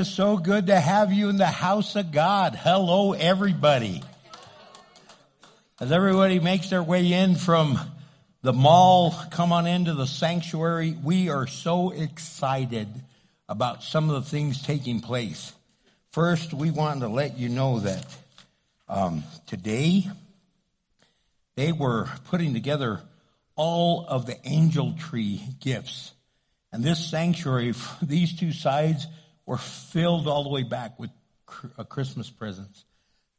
is so good to have you in the house of God. Hello, everybody. As everybody makes their way in from the mall, come on into the sanctuary, we are so excited about some of the things taking place. First, we want to let you know that um, today they were putting together all of the angel tree gifts. And this sanctuary, these two sides were filled all the way back with uh, Christmas presents.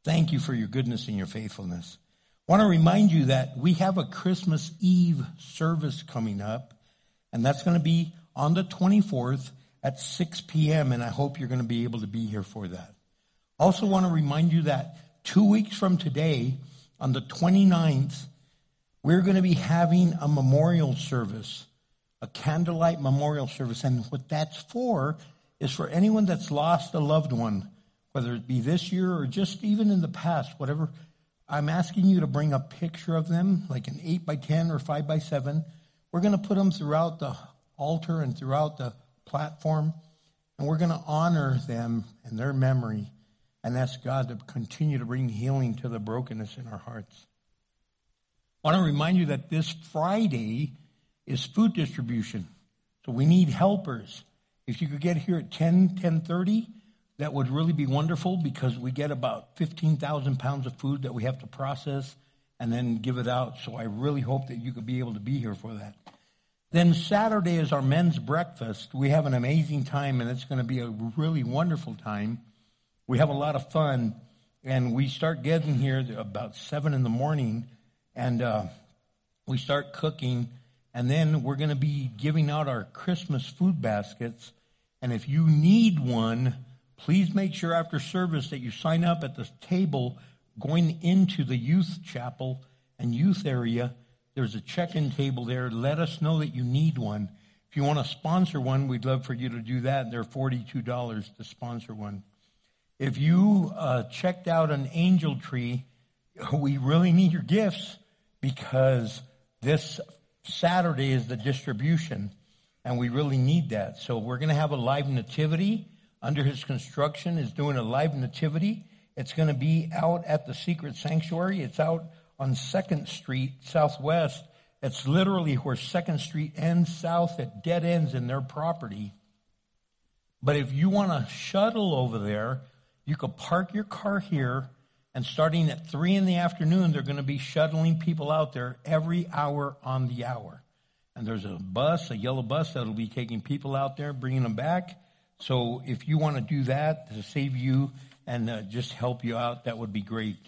Thank you for your goodness and your faithfulness. I want to remind you that we have a Christmas Eve service coming up, and that's going to be on the 24th at 6 p.m., and I hope you're going to be able to be here for that. Also want to remind you that two weeks from today, on the 29th, we're going to be having a memorial service, a candlelight memorial service. And what that's for is for anyone that's lost a loved one, whether it be this year or just even in the past, whatever. I'm asking you to bring a picture of them, like an 8 by 10 or 5 by 7. We're going to put them throughout the altar and throughout the platform, and we're going to honor them and their memory and ask God to continue to bring healing to the brokenness in our hearts. I want to remind you that this Friday is food distribution. So we need helpers. If you could get here at 10, 1030, that would really be wonderful because we get about 15,000 pounds of food that we have to process and then give it out. So I really hope that you could be able to be here for that. Then Saturday is our men's breakfast. We have an amazing time and it's going to be a really wonderful time. We have a lot of fun and we start getting here about seven in the morning and uh, we start cooking, and then we're going to be giving out our Christmas food baskets. And if you need one, please make sure after service that you sign up at the table going into the youth chapel and youth area. There's a check-in table there. Let us know that you need one. If you want to sponsor one, we'd love for you to do that. They're $42 to sponsor one. If you uh, checked out an angel tree, we really need your gifts because this Saturday is the distribution and we really need that. So we're going to have a live nativity under his construction is doing a live nativity. It's going to be out at the secret sanctuary. It's out on 2nd Street Southwest. It's literally where 2nd Street ends south at dead ends in their property. But if you want to shuttle over there, you could park your car here and starting at three in the afternoon, they're going to be shuttling people out there every hour on the hour. And there's a bus, a yellow bus that'll be taking people out there, bringing them back. So if you want to do that to save you and uh, just help you out, that would be great.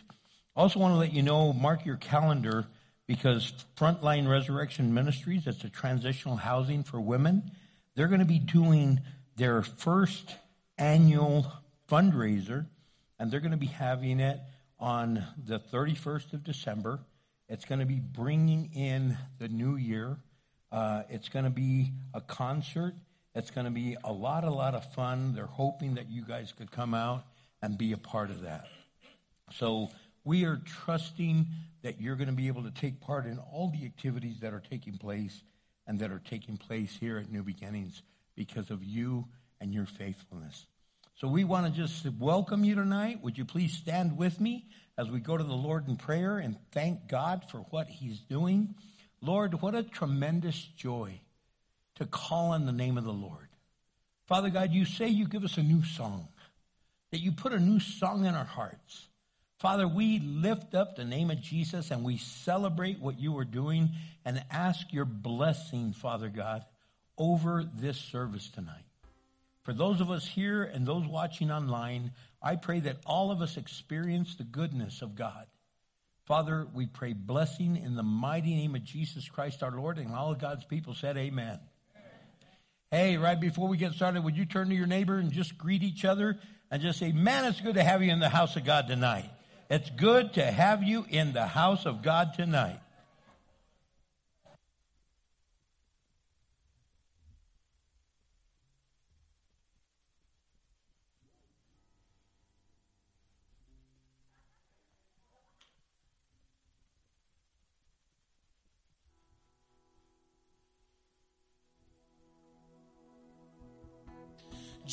Also want to let you know, mark your calendar because Frontline Resurrection Ministries, that's a transitional housing for women, they're going to be doing their first annual fundraiser and they're going to be having it on the 31st of December. It's going to be bringing in the new year. Uh, it's going to be a concert. It's going to be a lot, a lot of fun. They're hoping that you guys could come out and be a part of that. So we are trusting that you're going to be able to take part in all the activities that are taking place and that are taking place here at New Beginnings because of you and your faithfulness. So we want to just welcome you tonight. Would you please stand with me as we go to the Lord in prayer and thank God for what He's doing? Lord, what a tremendous joy to call on the name of the Lord. Father God, you say you give us a new song, that you put a new song in our hearts. Father, we lift up the name of Jesus and we celebrate what you are doing and ask your blessing, Father God, over this service tonight. For those of us here and those watching online, I pray that all of us experience the goodness of God. Father, we pray blessing in the mighty name of Jesus Christ our Lord, and all of God's people said amen. Hey, right before we get started, would you turn to your neighbor and just greet each other and just say, Man, it's good to have you in the house of God tonight. It's good to have you in the house of God tonight.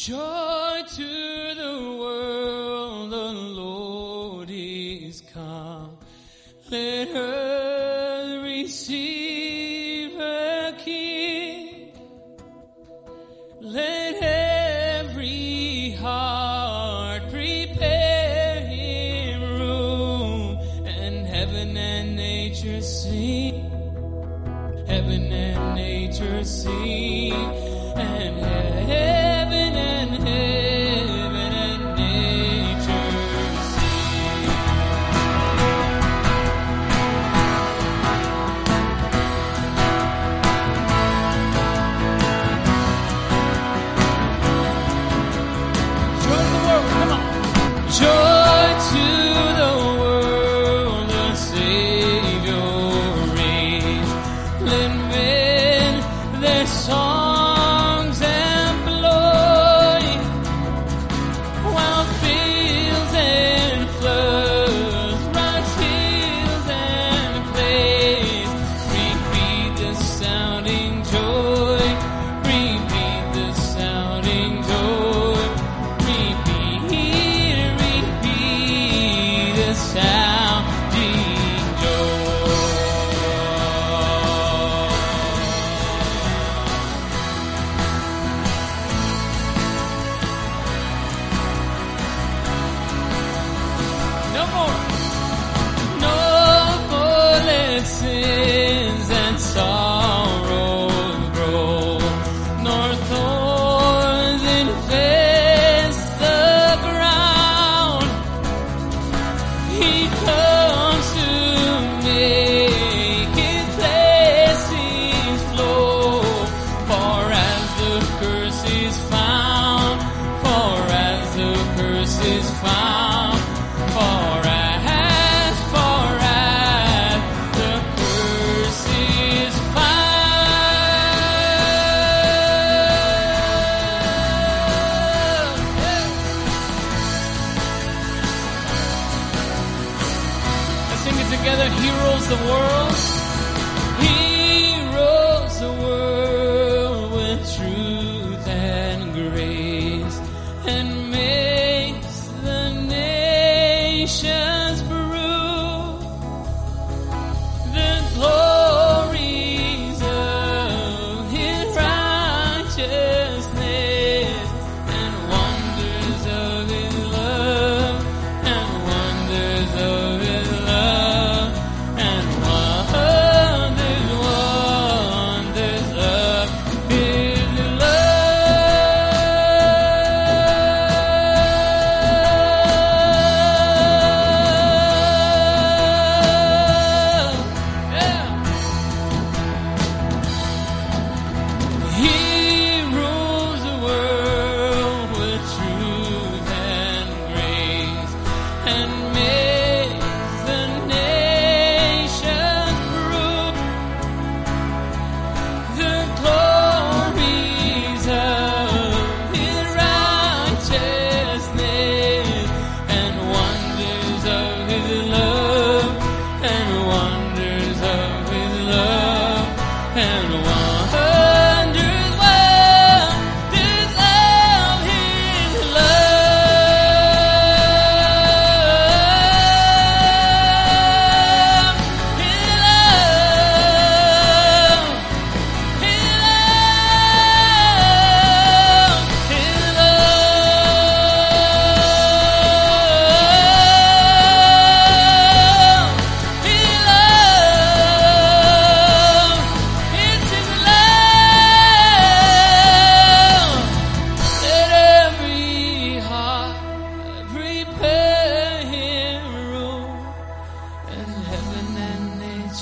Joy to the world, the Lord is come. Let her receive her King. Let every heart prepare him room, and heaven and nature sing. Heaven and nature sing.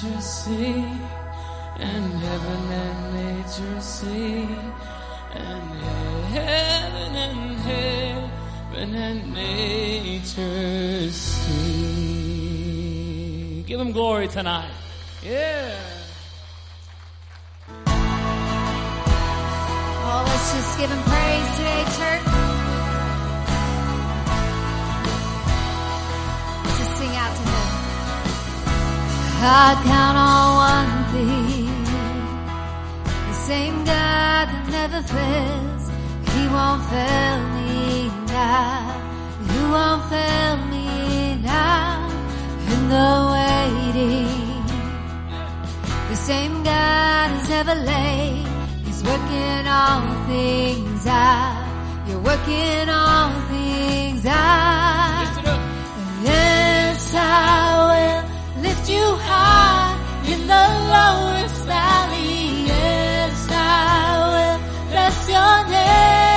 nature see, and heaven and nature see, and heaven and heaven and nature see. Give him glory tonight. Yeah. Oh, let's just give him praise today, church. I count on one thing. The same God that never fails, He won't fail me now. He won't fail me now in the waiting. The same God is ever late. He's working all things out. You're working all things out. Yes, I will you high in the lowest valley. I will bless your name.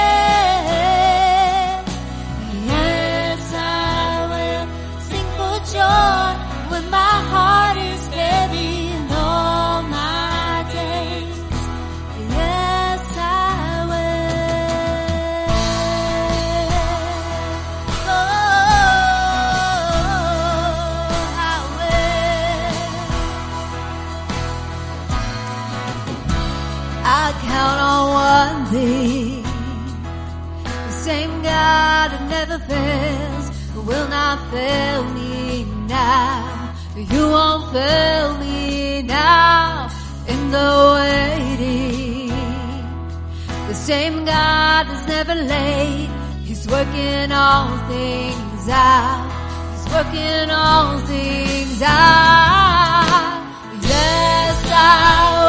never fails, will not fail me now. You won't fail me now in the waiting. The same God is never late. He's working all things out. He's working all things out. Yes, I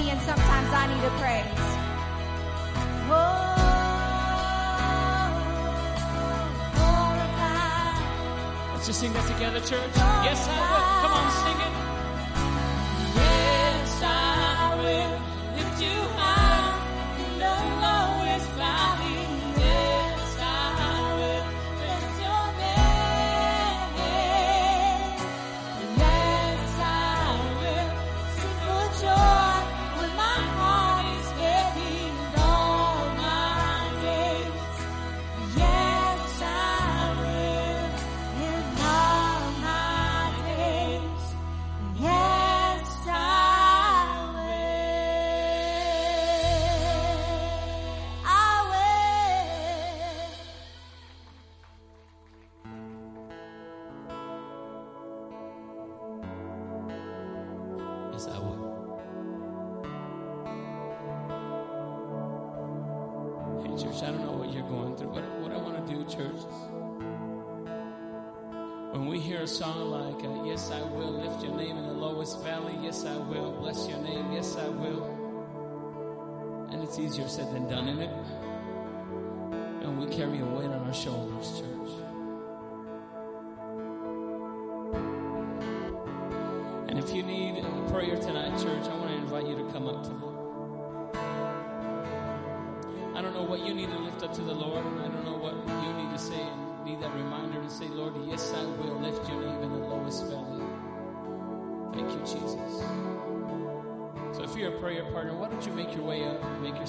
me, and sometimes I need a praise. Oh. Let's just sing that together, church. Yes, I will. Come on, sing it.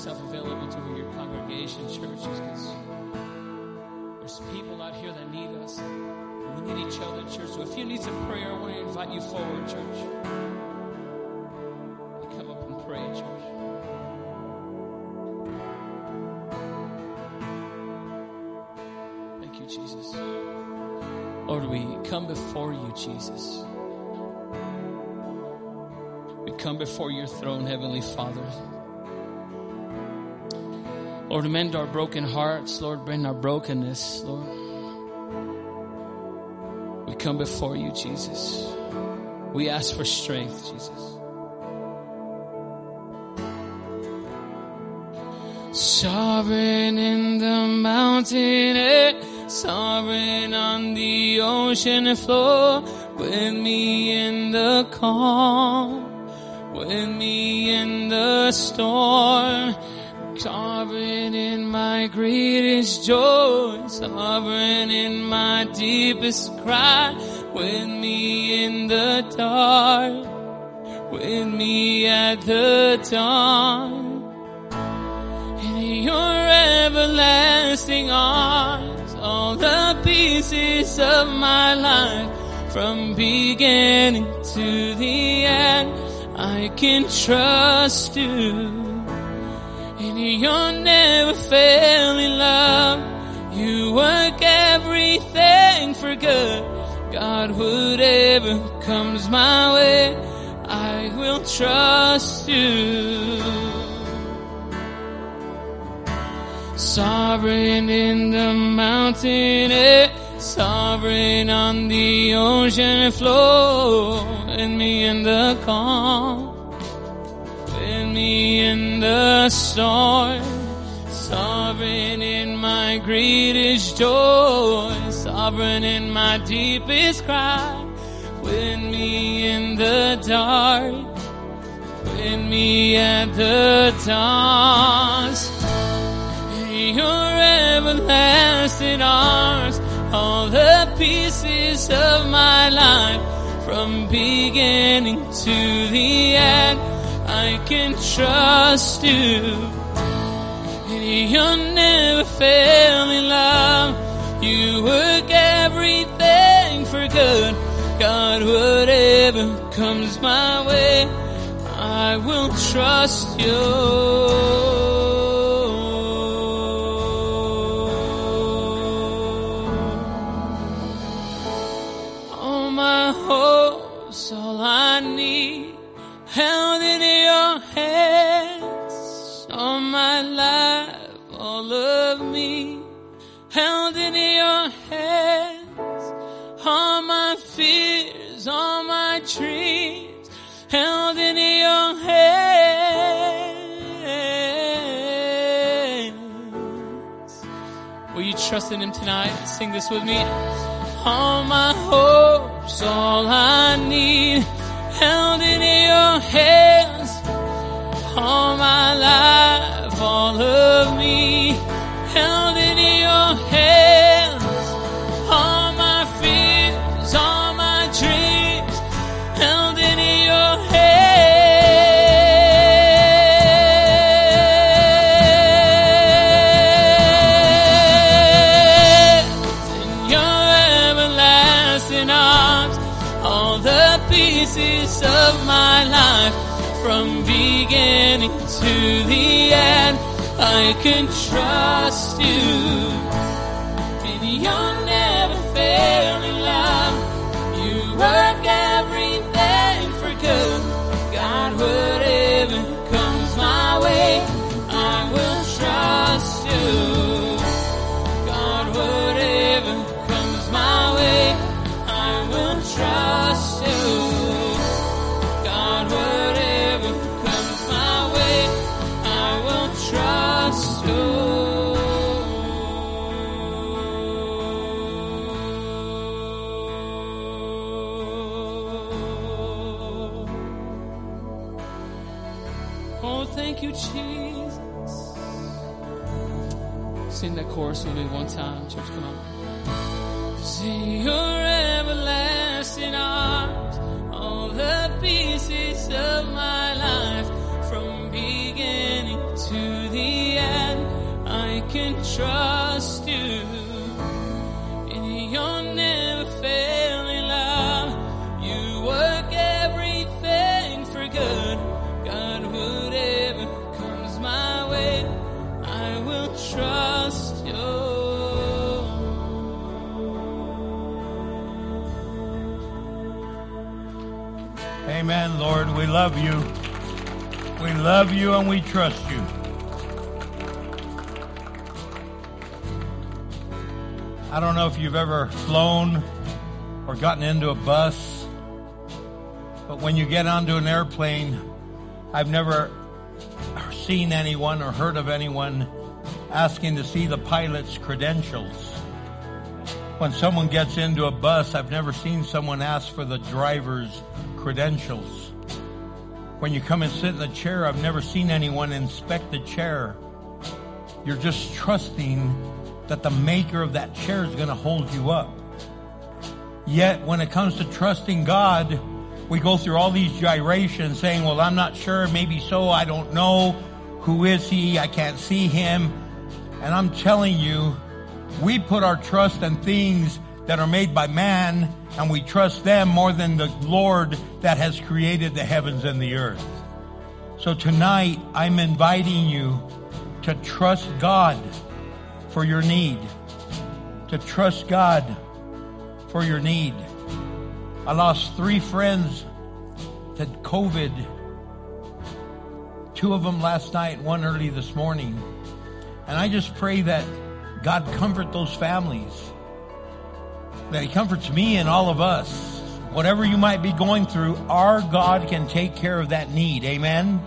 Yourself available to your congregation, churches, because there's people out here that need us. We need each other, church. So if you need some prayer, I want to invite you forward, church. Come up and pray, church. Thank you, Jesus. Lord, we come before you, Jesus. We come before your throne, Heavenly Father. Lord, mend our broken hearts. Lord, bring our brokenness, Lord. We come before you, Jesus. We ask for strength, Jesus. Sovereign in the mountain air, sovereign on the ocean floor, with me in the calm, with me in the storm, sovereign in my greatest joy, sovereign in my deepest cry, with me in the dark, with me at the dawn. In your everlasting arms, all the pieces of my life, from beginning to the end, I can trust you. In your never failing love, you work everything for good. God, whatever comes my way, I will trust you. Sovereign in the mountain air, sovereign on the ocean floor, and me in the calm, me in the storm, sovereign in my greatest joy, sovereign in my deepest cry, with me in the dark, with me at the dawn your everlasting arms, all the pieces of my life, from beginning to the end, I can trust you. In your never failing love, you work everything for good. God, whatever comes my way, I will trust you. All my hopes, all I need, held trust in Him tonight? Sing this with me. All my hopes, all I need, held in your hands. All my life, all of me, I can Amen, Lord. We love you. We love you and we trust you. I don't know if you've ever flown or gotten into a bus, but when you get onto an airplane, I've never seen anyone or heard of anyone asking to see the pilot's credentials. When someone gets into a bus, I've never seen someone ask for the driver's credentials. When you come and sit in the chair, I've never seen anyone inspect the chair. You're just trusting that the maker of that chair is going to hold you up. Yet when it comes to trusting God, we go through all these gyrations saying, well, I'm not sure, maybe so, I don't know. Who is he? I can't see him. And I'm telling you, we put our trust in things that are made by man and we trust them more than the Lord that has created the heavens and the earth. So tonight, I'm inviting you to trust God for your need. To trust God for your need. I lost three friends to COVID. Two of them last night, one early this morning. And I just pray that God comfort those families. That He comforts me and all of us. Whatever you might be going through, our God can take care of that need. Amen.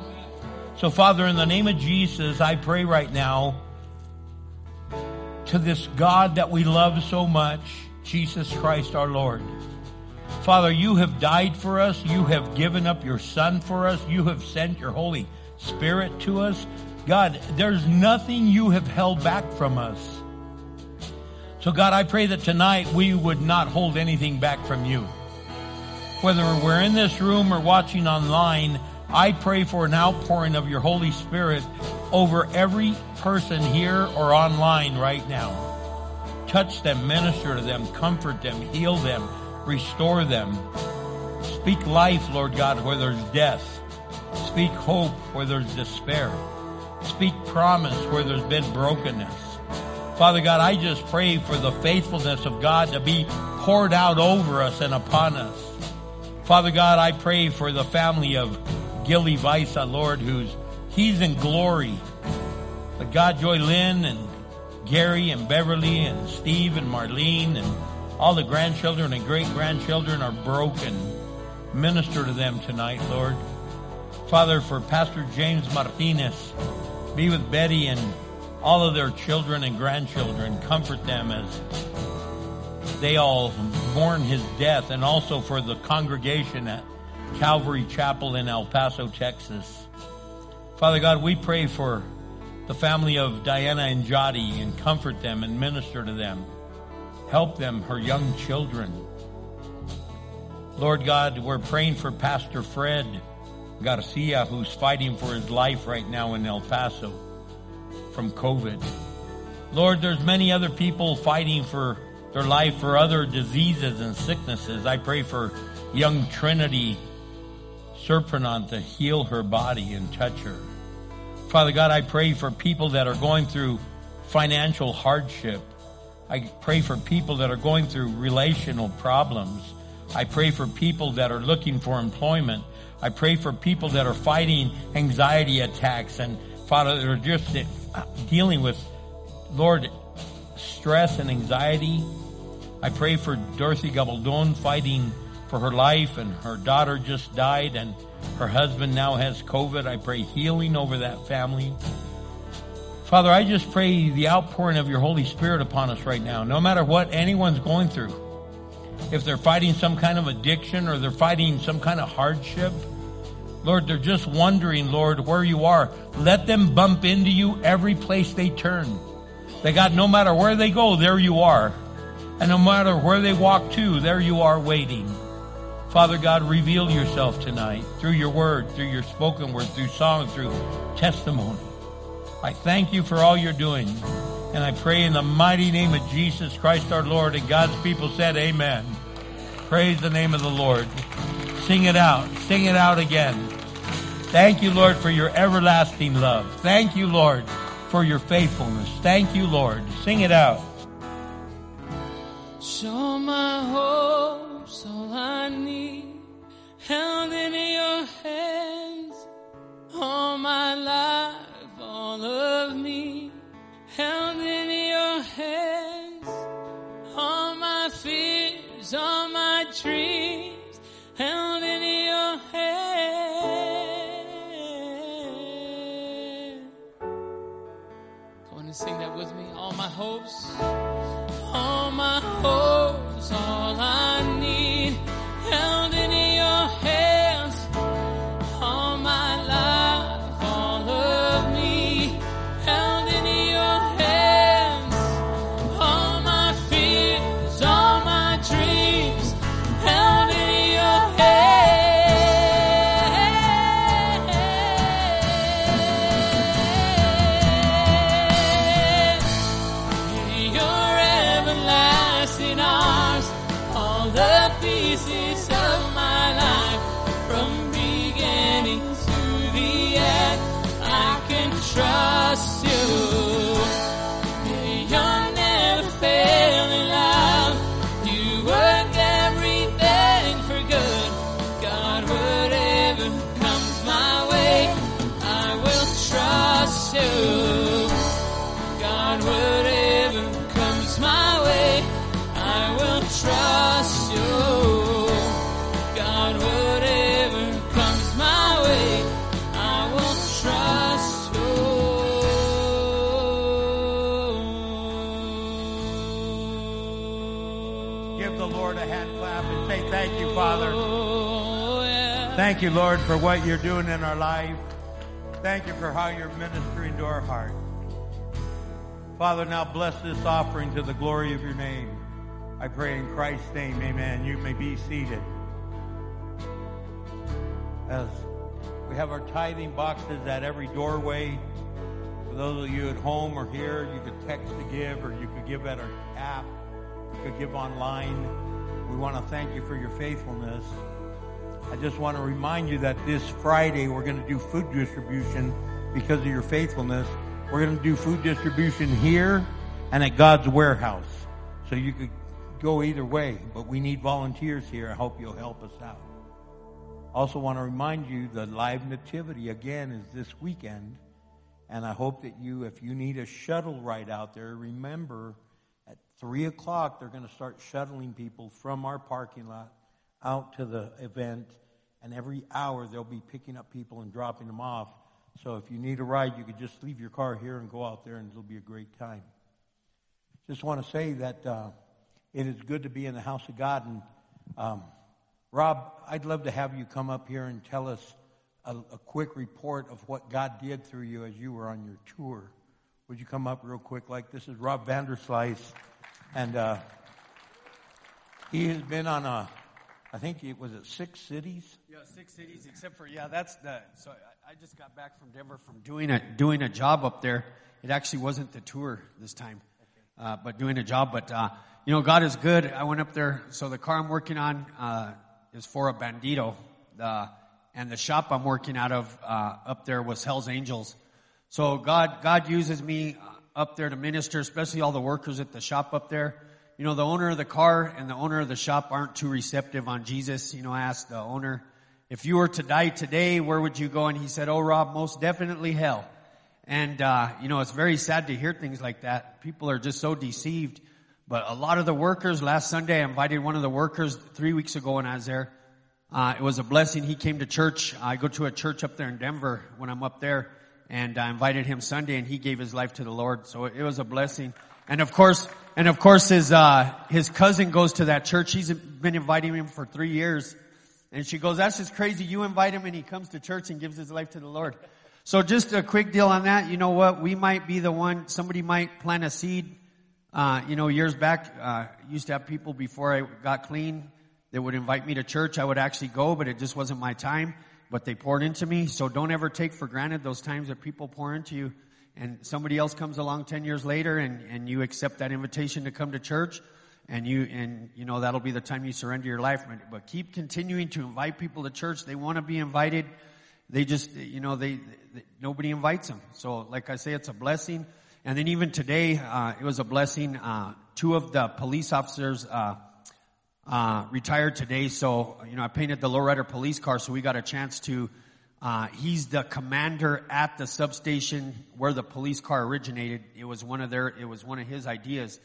So Father, in the name of Jesus, I pray right now to this God that we love so much, Jesus Christ our Lord. Father, you have died for us. You have given up your son for us. You have sent your Holy Spirit to us. God, there's nothing you have held back from us. So God, I pray that tonight we would not hold anything back from you. Whether we're in this room or watching online, I pray for an outpouring of your Holy Spirit over every person here or online right now. Touch them, minister to them, comfort them, heal them, restore them. Speak life, Lord God, where there's death. Speak hope where there's despair. Speak promise where there's been brokenness. Father God, I just pray for the faithfulness of God to be poured out over us and upon us. Father God, I pray for the family of Gilly Visa, Lord, who's he's in glory. But God, Joy Lynn and Gary and Beverly and Steve and Marlene and all the grandchildren and great grandchildren are broken. Minister to them tonight, Lord. Father, for Pastor James Martinez, be with Betty and all of their children and grandchildren. Comfort them as they all mourn his death and also for the congregation at Calvary Chapel in El Paso, Texas. Father God, we pray for the family of Diana and Jody and comfort them and minister to them. Help them, her young children. Lord God, we're praying for Pastor Fred Garcia, who's fighting for his life right now in El Paso from COVID. Lord, there's many other people fighting for their life for other diseases and sicknesses. I pray for young Trinity Serprenant to heal her body and touch her. Father God, I pray for people that are going through financial hardship. I pray for people that are going through relational problems. I pray for people that are looking for employment. I pray for people that are fighting anxiety attacks and Father, that are just Uh, dealing with, Lord, stress and anxiety. I pray for Dorothy Gabaldon fighting for her life and her daughter just died and her husband now has COVID. I pray healing over that family. Father, I just pray the outpouring of your Holy Spirit upon us right now, no matter what anyone's going through. If they're fighting some kind of addiction or they're fighting some kind of hardship, Lord, they're just wondering, Lord, where you are. Let them bump into you every place they turn. They got no matter where they go, there you are. And no matter where they walk to, there you are waiting. Father God, reveal yourself tonight through your word, through your spoken word, through song, through testimony. I thank you for all you're doing. And I pray in the mighty name of Jesus Christ our Lord. And God's people said, Amen. Praise the name of the Lord. Sing it out. Sing it out again. Thank you, Lord, for your everlasting love. Thank you, Lord, for your faithfulness. Thank you, Lord. Sing it out. Show my hopes all I need, held in your hands. All my life, all of me, held in your hands. All my fears, all my dreams, held in your hands. And sing that with me. All my hopes all my hopes, all I need, held you, Lord, for what you're doing in our life. Thank you for how you're ministering to our heart. Father, now bless this offering to the glory of your name. I pray in Christ's name, amen. You may be seated. As we have our tithing boxes at every doorway, for those of you at home or here, you could text to give or you could give at our app. You could give online. We want to thank you for your faithfulness. I just want to remind you that this Friday we're going to do food distribution because of your faithfulness. We're going to do food distribution here and at God's warehouse. So you could go either way, but we need volunteers here. I hope you'll help us out. Also want to remind you the live nativity again is this weekend. And I hope that you, if you need a shuttle ride out there, remember at three o'clock they're going to start shuttling people from our parking lot out to the event. And every hour they'll be picking up people and dropping them off. So if you need a ride, you could just leave your car here and go out there and it'll be a great time. Just want to say that uh, it is good to be in the house of God. And um, Rob, I'd love to have you come up here and tell us a, a quick report of what God did through you as you were on your tour. Would you come up real quick? Like this is Rob Vanderslice, and uh, he has been on a, I think it was it six cities. Yeah, six cities, except for yeah, that's the. So I, I just got back from Denver from doing a doing a job up there. It actually wasn't the tour this time, uh, but doing a job. But uh, you know, God is good. I went up there. So the car I'm working on uh, is for a bandito, and the shop I'm working out of uh, up there was Hell's Angels. So God God uses me up there to minister, especially all the workers at the shop up there. You know, the owner of the car and the owner of the shop aren't too receptive on Jesus. You know, I asked the owner, if you were to die today, where would you go? And he said, oh, Rob, most definitely hell. And, uh, you know, it's very sad to hear things like that. People are just so deceived. But a lot of the workers, last Sunday, I invited one of the workers three weeks ago when I was there. Uh, it was a blessing. He came to church. I go to a church up there in Denver when I'm up there. And I invited him Sunday and he gave his life to the Lord. So it was a blessing. And of course, and of course his, uh, his cousin goes to that church. He's been inviting him for three years. And she goes, that's just crazy. You invite him and he comes to church and gives his life to the Lord. So just a quick deal on that. You know what? We might be the one, somebody might plant a seed. Uh, you know, years back, uh, used to have people before I got clean that would invite me to church. I would actually go, but it just wasn't my time. But they poured into me. So don't ever take for granted those times that people pour into you and somebody else comes along 10 years later and, and you accept that invitation to come to church and you and you know that'll be the time you surrender your life. But keep continuing to invite people to church. They want to be invited. They just you know they, they nobody invites them so like i say it's a blessing. And then even today uh, it was a blessing. Uh, two of the police officers uh, uh retired today. So you know i painted the lowrider police car so we got a chance to uh, he's the commander at the substation where the police car originated. It was one of their, it was one of his ideas.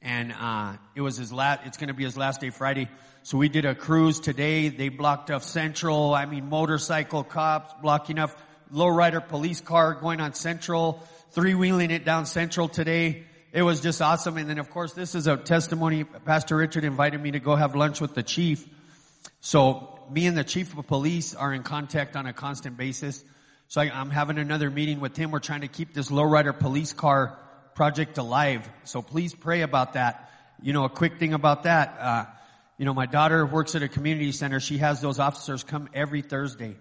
And, uh, it was his last, it's gonna be his last day Friday. So we did a cruise today. They blocked off Central. I mean, motorcycle cops blocking off lowrider police car going on Central, three wheeling it down Central today. It was just awesome. And then of course, this is a testimony. Pastor Richard invited me to go have lunch with the chief. So me and the chief of police are in contact on a constant basis. So I, am having another meeting with him. We're trying to keep this lowrider police car project alive. So please pray about that. You know, a quick thing about that. Uh, you know, my daughter works at a community center. She has those officers come every Thursday.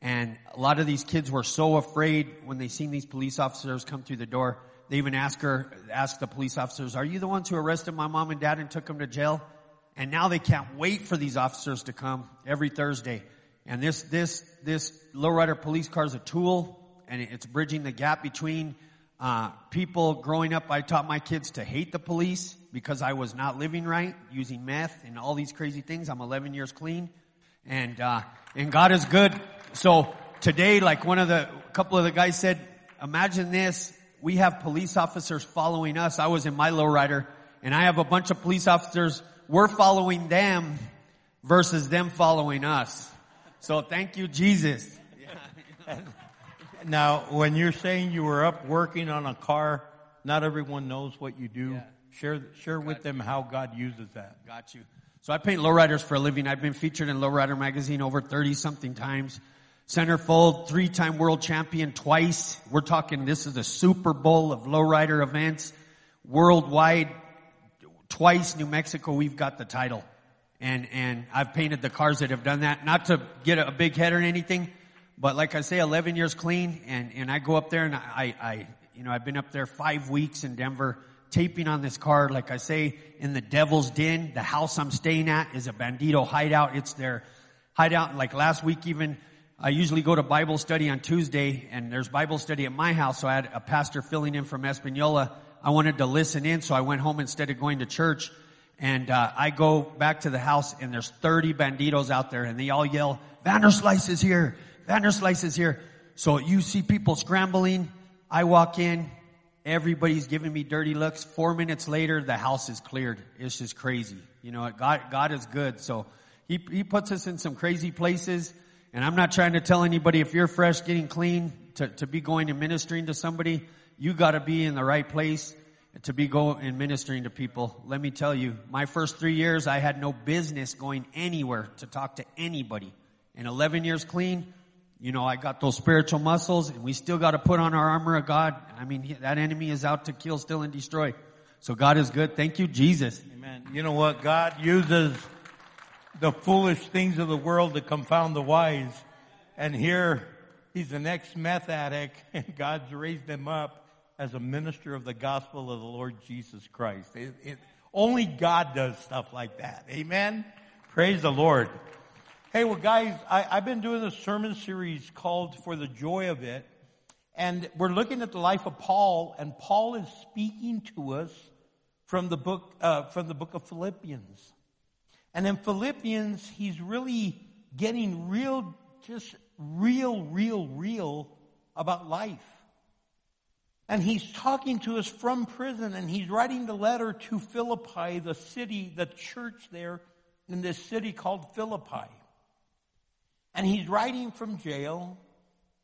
And a lot of these kids were so afraid when they seen these police officers come through the door. They even ask her, ask the police officers, are you the ones who arrested my mom and dad and took them to jail? And now they can't wait for these officers to come every Thursday. And this, this, this lowrider police car is a tool and it's bridging the gap between, uh, people growing up. I taught my kids to hate the police because I was not living right, using meth and all these crazy things. I'm 11 years clean and, uh, and God is good. So today, like one of the, a couple of the guys said, imagine this. We have police officers following us. I was in my lowrider and I have a bunch of police officers we're following them versus them following us. So thank you, Jesus. now, when you're saying you were up working on a car, not everyone knows what you do. Yeah. Share, share with them how God uses that. Got you. So I paint lowriders for a living. I've been featured in Lowrider magazine over 30 something times. Centerfold, three-time world champion twice. We're talking, this is a Super Bowl of lowrider events. Worldwide twice New Mexico we've got the title. And, and I've painted the cars that have done that, not to get a, big head or anything, but like I say, 11 years clean and, and I go up there and I, I, you know, I've been up there five weeks in Denver taping on this car. Like I say, in the devil's den, the house I'm staying at is a bandito hideout. It's their hideout. Like last week even, I usually go to Bible study on Tuesday and there's Bible study at my house. So I had a pastor filling in from Espanola I wanted to listen in, so I went home instead of going to church. And uh, I go back to the house, and there's 30 banditos out there, and they all yell, "Vanderslice is here! Vanderslice is here!" So you see people scrambling. I walk in, everybody's giving me dirty looks. Four minutes later, the house is cleared. It's just crazy. You know, God, God is good. So He He puts us in some crazy places. And I'm not trying to tell anybody if you're fresh, getting clean, to, to be going and ministering to somebody you got to be in the right place to be going and ministering to people. Let me tell you, my first three years, I had no business going anywhere to talk to anybody. In 11 years clean, you know, I got those spiritual muscles and we still got to put on our armor of God. I mean, that enemy is out to kill, steal, and destroy. So God is good. Thank you, Jesus. Amen. You know what? God uses the foolish things of the world to confound the wise. And here, he's the next meth addict and God's raised him up as a minister of the gospel of the Lord Jesus Christ. It, it, only God does stuff like that. Amen. Praise the Lord. Hey, well guys, I, I've been doing a sermon series called For the Joy of It. And we're looking at the life of Paul, and Paul is speaking to us from the book, uh, from the book of Philippians. And in Philippians, he's really getting real, just real, real, real about life. And he's talking to us from prison and he's writing the letter to Philippi, the city, the church there in this city called Philippi. And he's writing from jail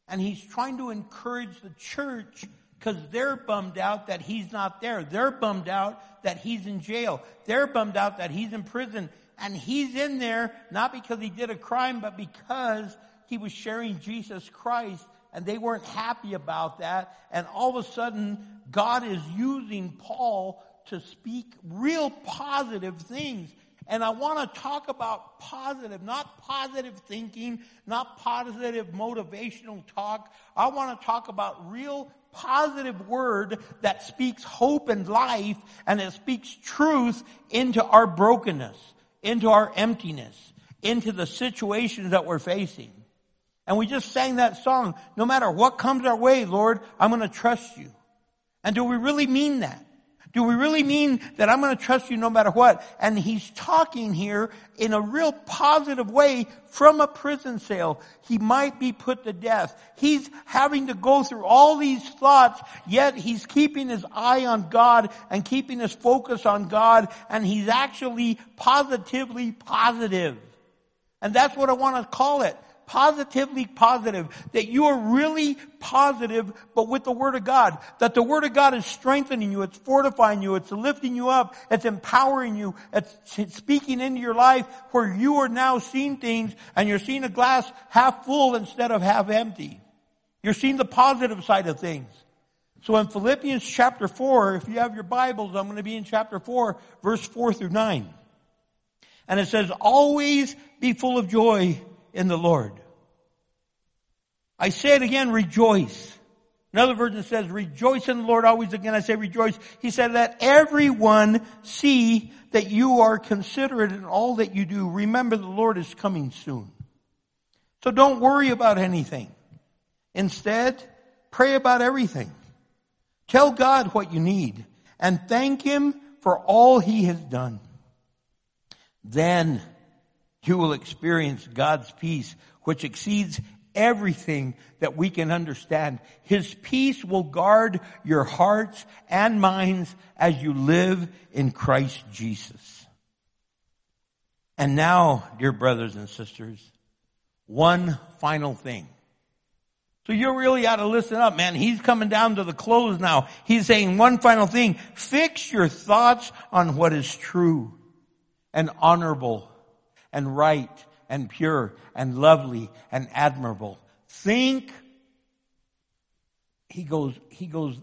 and he's trying to encourage the church because they're bummed out that he's not there. They're bummed out that he's in jail. They're bummed out that he's in prison. And he's in there not because he did a crime, but because he was sharing Jesus Christ and they weren't happy about that. And all of a sudden, God is using Paul to speak real positive things. And I want to talk about positive, not positive thinking, not positive motivational talk. I want to talk about real positive word that speaks hope and life and it speaks truth into our brokenness, into our emptiness, into the situations that we're facing. And we just sang that song. No matter what comes our way, Lord, I'm going to trust you. And do we really mean that? Do we really mean that I'm going to trust you no matter what? And he's talking here in a real positive way from a prison cell. He might be put to death. He's having to go through all these thoughts, yet he's keeping his eye on God and keeping his focus on God, and he's actually positively positive. And that's what I want to call it positively positive, that you are really positive, but with the Word of God. That the Word of God is strengthening you, it's fortifying you, it's lifting you up, it's empowering you, it's speaking into your life where you are now seeing things and you're seeing a glass half full instead of half empty. You're seeing the positive side of things. So in Philippians chapter 4, if you have your Bibles, I'm going to be in chapter 4, verse 4 through 9. And it says, always be full of joy in the Lord. I say it again, rejoice. Another version says, rejoice in the Lord always. Again, I say rejoice. He said, let everyone see that you are considerate in all that you do. Remember the Lord is coming soon. So don't worry about anything. Instead, pray about everything. Tell God what you need and thank Him for all He has done. Then you will experience God's peace, which exceeds everything that we can understand. His peace will guard your hearts and minds as you live in Christ Jesus. And now, dear brothers and sisters, one final thing. So you really ought to listen up, man. He's coming down to the close now. He's saying one final thing. Fix your thoughts on what is true and honorable and right and pure and lovely and admirable. Think, he goes, he goes,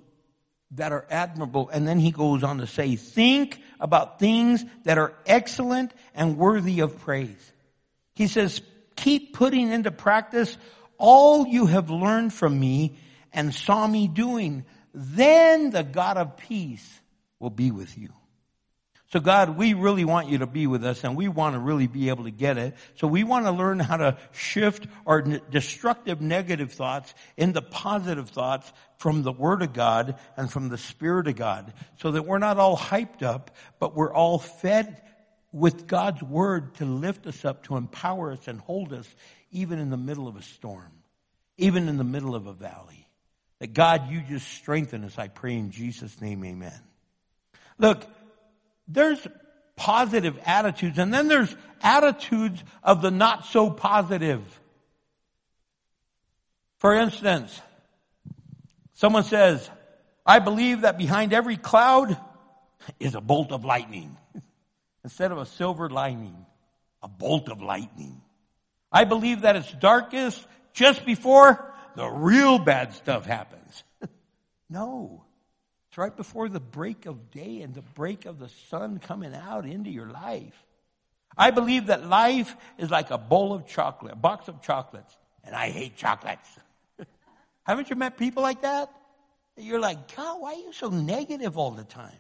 that are admirable. And then he goes on to say, think about things that are excellent and worthy of praise. He says, keep putting into practice all you have learned from me and saw me doing. Then the God of peace will be with you. So God, we really want you to be with us and we want to really be able to get it. So we want to learn how to shift our destructive negative thoughts into positive thoughts from the Word of God and from the Spirit of God so that we're not all hyped up, but we're all fed with God's Word to lift us up, to empower us and hold us even in the middle of a storm, even in the middle of a valley. That God, you just strengthen us, I pray in Jesus' name, amen. Look, there's positive attitudes and then there's attitudes of the not so positive. For instance, someone says, I believe that behind every cloud is a bolt of lightning. Instead of a silver lining, a bolt of lightning. I believe that it's darkest just before the real bad stuff happens. no. It's right before the break of day and the break of the sun coming out into your life. I believe that life is like a bowl of chocolate, a box of chocolates, and I hate chocolates. Haven't you met people like that? You're like, God, why are you so negative all the time?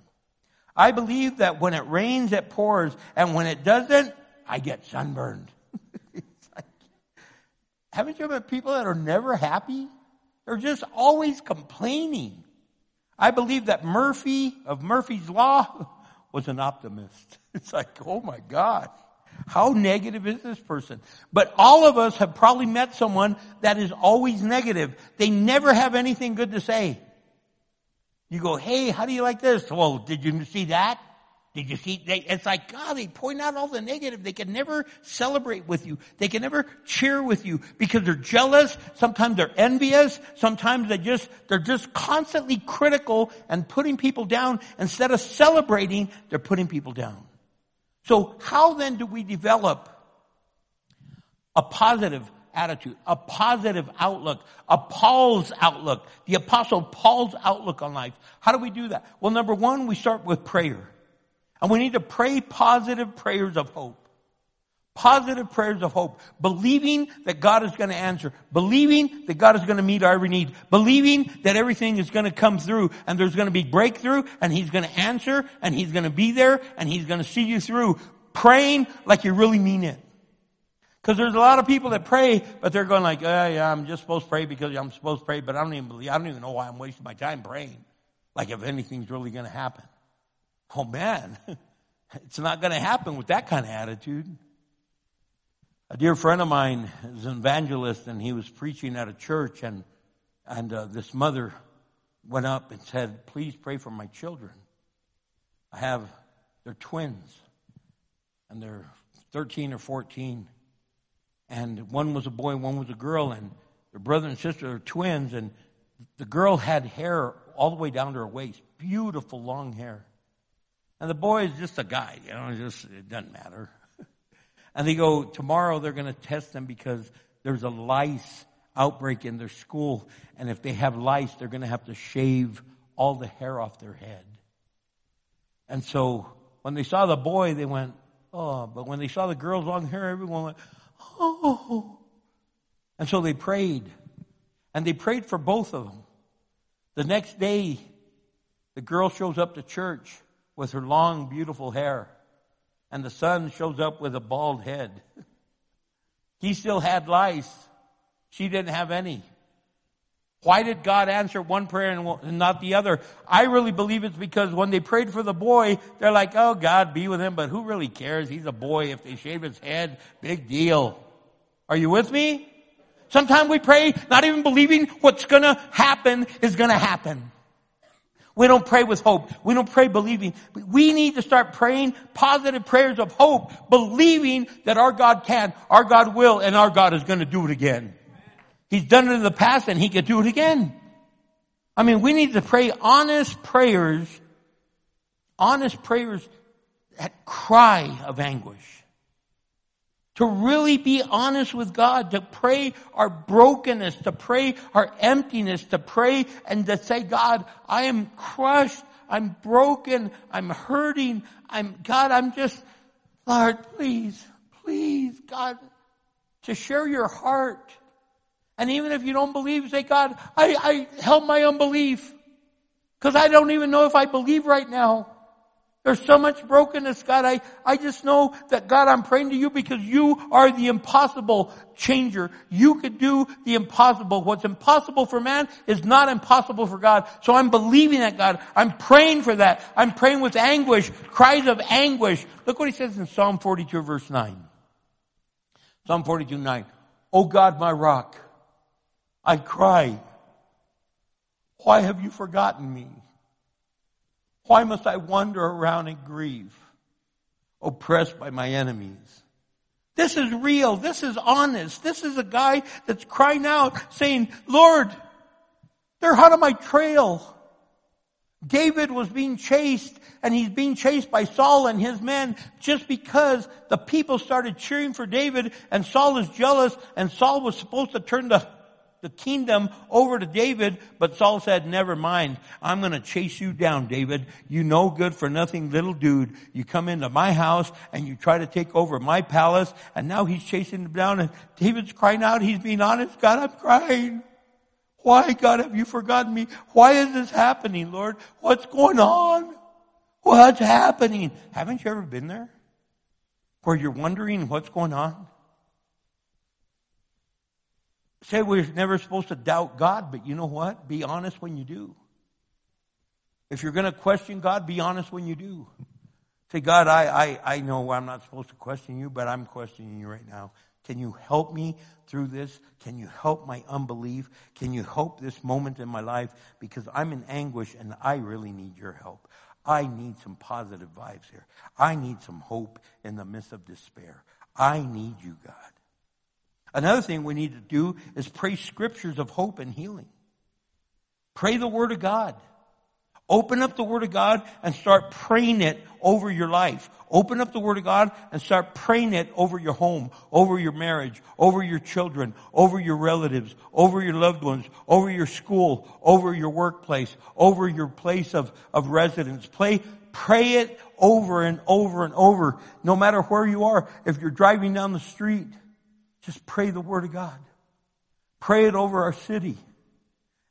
I believe that when it rains, it pours, and when it doesn't, I get sunburned. haven't you met people that are never happy? They're just always complaining. I believe that Murphy of Murphy's Law was an optimist. It's like, oh my God. How negative is this person? But all of us have probably met someone that is always negative. They never have anything good to say. You go, hey, how do you like this? Well, did you see that? Did you see? They, it's like, God, they point out all the negative. They can never celebrate with you. They can never cheer with you because they're jealous. Sometimes they're envious. Sometimes they just, they're just constantly critical and putting people down. Instead of celebrating, they're putting people down. So how then do we develop a positive attitude, a positive outlook, a Paul's outlook, the apostle Paul's outlook on life? How do we do that? Well, number one, we start with prayer. And we need to pray positive prayers of hope. Positive prayers of hope. Believing that God is going to answer. Believing that God is going to meet our every need. Believing that everything is going to come through and there's going to be breakthrough and He's going to answer and He's going to be there and He's going to see you through. Praying like you really mean it. Because there's a lot of people that pray, but they're going like, oh, yeah, I'm just supposed to pray because I'm supposed to pray, but I don't even believe, I don't even know why I'm wasting my time praying. Like if anything's really going to happen. Oh man, it's not going to happen with that kind of attitude. A dear friend of mine is an evangelist and he was preaching at a church and, and uh, this mother went up and said, please pray for my children. I have, they're twins and they're 13 or 14 and one was a boy one was a girl and their brother and sister are twins and the girl had hair all the way down to her waist, beautiful long hair. And the boy is just a guy, you know, just, it doesn't matter. And they go, tomorrow they're going to test them because there's a lice outbreak in their school. And if they have lice, they're going to have to shave all the hair off their head. And so when they saw the boy, they went, oh, but when they saw the girl's long hair, everyone went, oh. And so they prayed. And they prayed for both of them. The next day, the girl shows up to church with her long, beautiful hair and the son shows up with a bald head. he still had lice. She didn't have any. Why did God answer one prayer and not the other? I really believe it's because when they prayed for the boy, they're like, oh, God, be with him, but who really cares? He's a boy. If they shave his head, big deal. Are you with me? Sometimes we pray not even believing what's gonna happen is gonna happen. We don't pray with hope. We don't pray believing. We need to start praying positive prayers of hope, believing that our God can, our God will, and our God is going to do it again. He's done it in the past and he can do it again. I mean, we need to pray honest prayers, honest prayers that cry of anguish to really be honest with God, to pray our brokenness, to pray our emptiness, to pray and to say, God, I am crushed, I'm broken, I'm hurting, I'm, God, I'm just, Lord, please, please, God, to share your heart. And even if you don't believe, say, God, I, I help my unbelief. Cause I don't even know if I believe right now. There's so much brokenness, God. I, I just know that God, I'm praying to you because you are the impossible changer. You could do the impossible. What's impossible for man is not impossible for God. So I'm believing that God. I'm praying for that. I'm praying with anguish, cries of anguish. Look what he says in Psalm 42 verse 9. Psalm 42 9. Oh God, my rock, I cry. Why have you forgotten me? Why must I wander around and grieve, oppressed by my enemies? This is real. This is honest. This is a guy that's crying out saying, Lord, they're out of my trail. David was being chased and he's being chased by Saul and his men just because the people started cheering for David and Saul is jealous and Saul was supposed to turn the the kingdom over to David, but Saul said, never mind. I'm going to chase you down, David. You no good for nothing little dude. You come into my house and you try to take over my palace and now he's chasing him down and David's crying out. He's being honest. God, I'm crying. Why, God, have you forgotten me? Why is this happening, Lord? What's going on? What's happening? Haven't you ever been there? Where you're wondering what's going on? Say we're never supposed to doubt God, but you know what? Be honest when you do. If you're going to question God, be honest when you do. Say, God, I, I, I know I'm not supposed to question you, but I'm questioning you right now. Can you help me through this? Can you help my unbelief? Can you help this moment in my life? Because I'm in anguish and I really need your help. I need some positive vibes here. I need some hope in the midst of despair. I need you, God. Another thing we need to do is pray scriptures of hope and healing. Pray the word of God. Open up the Word of God and start praying it over your life. Open up the Word of God and start praying it over your home, over your marriage, over your children, over your relatives, over your loved ones, over your school, over your workplace, over your place of, of residence. Play, pray it over and over and over, no matter where you are. If you're driving down the street, just pray the Word of God. Pray it over our city.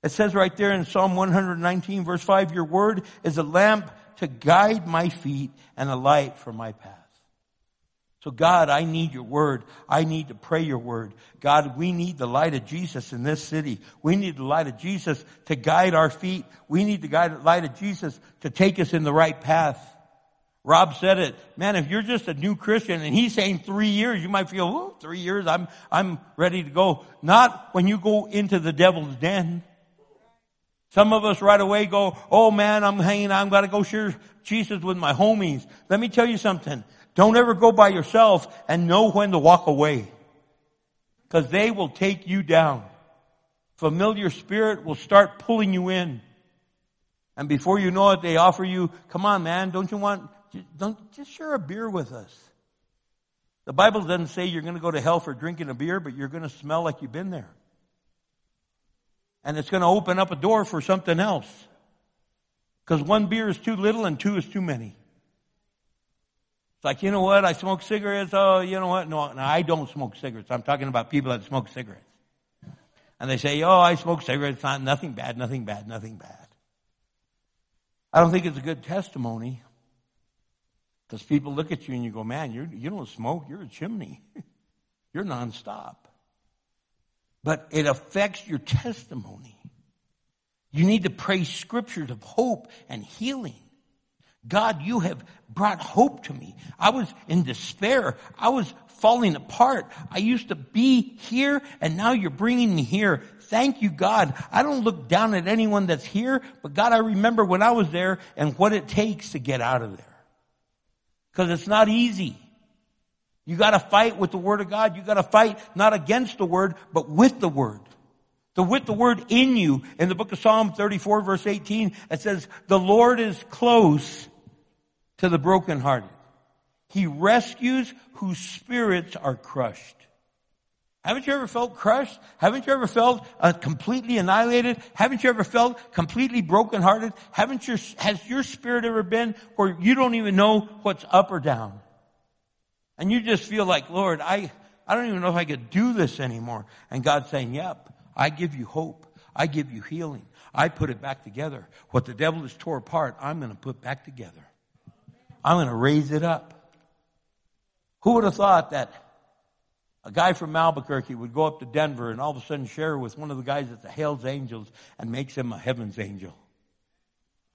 It says right there in Psalm 119 verse 5, your word is a lamp to guide my feet and a light for my path. So God, I need your word. I need to pray your word. God, we need the light of Jesus in this city. We need the light of Jesus to guide our feet. We need the light of Jesus to take us in the right path. Rob said it. Man, if you're just a new Christian and he's saying three years, you might feel, oh, three years, I'm, I'm ready to go. Not when you go into the devil's den. Some of us right away go, oh man, I'm hanging I'm gotta go share Jesus with my homies. Let me tell you something. Don't ever go by yourself and know when to walk away. Cause they will take you down. Familiar spirit will start pulling you in. And before you know it, they offer you, come on man, don't you want, don't, just share a beer with us. The Bible doesn't say you're gonna go to hell for drinking a beer, but you're gonna smell like you've been there and it's going to open up a door for something else. Because one beer is too little and two is too many. It's like, you know what? I smoke cigarettes. Oh, you know what? No, no, I don't smoke cigarettes. I'm talking about people that smoke cigarettes. And they say, oh, I smoke cigarettes. Not, nothing bad, nothing bad, nothing bad. I don't think it's a good testimony. Because people look at you and you go, man, you're, you don't smoke. You're a chimney. you're nonstop but it affects your testimony. You need to pray scriptures of hope and healing. God, you have brought hope to me. I was in despair. I was falling apart. I used to be here and now you're bringing me here. Thank you, God. I don't look down at anyone that's here, but God, I remember when I was there and what it takes to get out of there. Cause it's not easy. You gotta fight with the Word of God. You gotta fight not against the Word, but with the Word. The with the Word in you. In the book of Psalm 34 verse 18, it says, the Lord is close to the brokenhearted. He rescues whose spirits are crushed. Haven't you ever felt crushed? Haven't you ever felt uh, completely annihilated? Haven't you ever felt completely brokenhearted? Haven't your, has your spirit ever been where you don't even know what's up or down? And you just feel like, Lord, I, I don't even know if I could do this anymore. And God's saying, yep, I give you hope. I give you healing. I put it back together. What the devil has tore apart, I'm going to put back together. I'm going to raise it up. Who would have thought that a guy from Albuquerque would go up to Denver and all of a sudden share with one of the guys at the Hell's Angels and makes him a heaven's angel?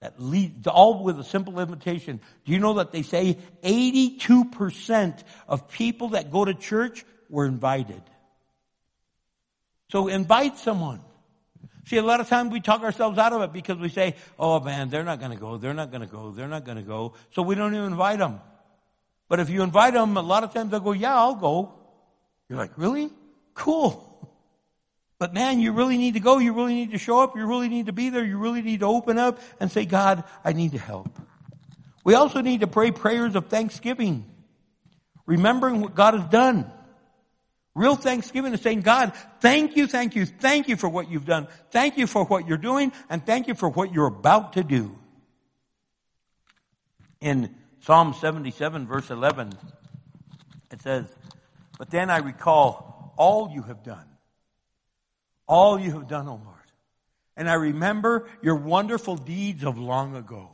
That leads, all with a simple invitation. Do you know that they say 82% of people that go to church were invited? So invite someone. See, a lot of times we talk ourselves out of it because we say, oh man, they're not going to go, they're not going to go, they're not going to go. So we don't even invite them. But if you invite them, a lot of times they'll go, yeah, I'll go. You're like, really? Cool. But man, you really need to go. You really need to show up. You really need to be there. You really need to open up and say, God, I need to help. We also need to pray prayers of thanksgiving. Remembering what God has done. Real thanksgiving is saying, God, thank you, thank you, thank you for what you've done. Thank you for what you're doing and thank you for what you're about to do. In Psalm 77 verse 11, it says, but then I recall all you have done all you have done, O oh Lord. And I remember your wonderful deeds of long ago.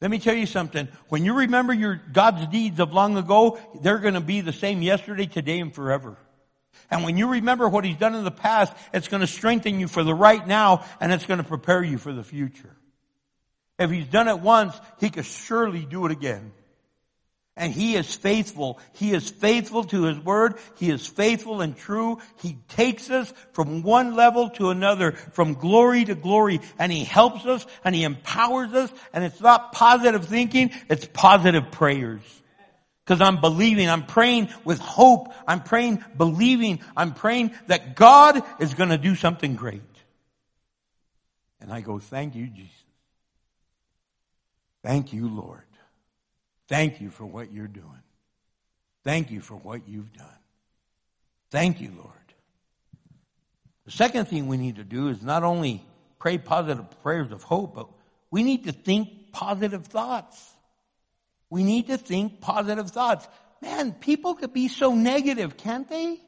Let me tell you something. When you remember your God's deeds of long ago, they're going to be the same yesterday, today, and forever. And when you remember what He's done in the past, it's going to strengthen you for the right now, and it's going to prepare you for the future. If He's done it once, He can surely do it again. And he is faithful. He is faithful to his word. He is faithful and true. He takes us from one level to another, from glory to glory, and he helps us and he empowers us. And it's not positive thinking, it's positive prayers. Cause I'm believing, I'm praying with hope, I'm praying believing, I'm praying that God is gonna do something great. And I go, thank you, Jesus. Thank you, Lord. Thank you for what you're doing. Thank you for what you've done. Thank you, Lord. The second thing we need to do is not only pray positive prayers of hope, but we need to think positive thoughts. We need to think positive thoughts. Man, people could be so negative, can't they?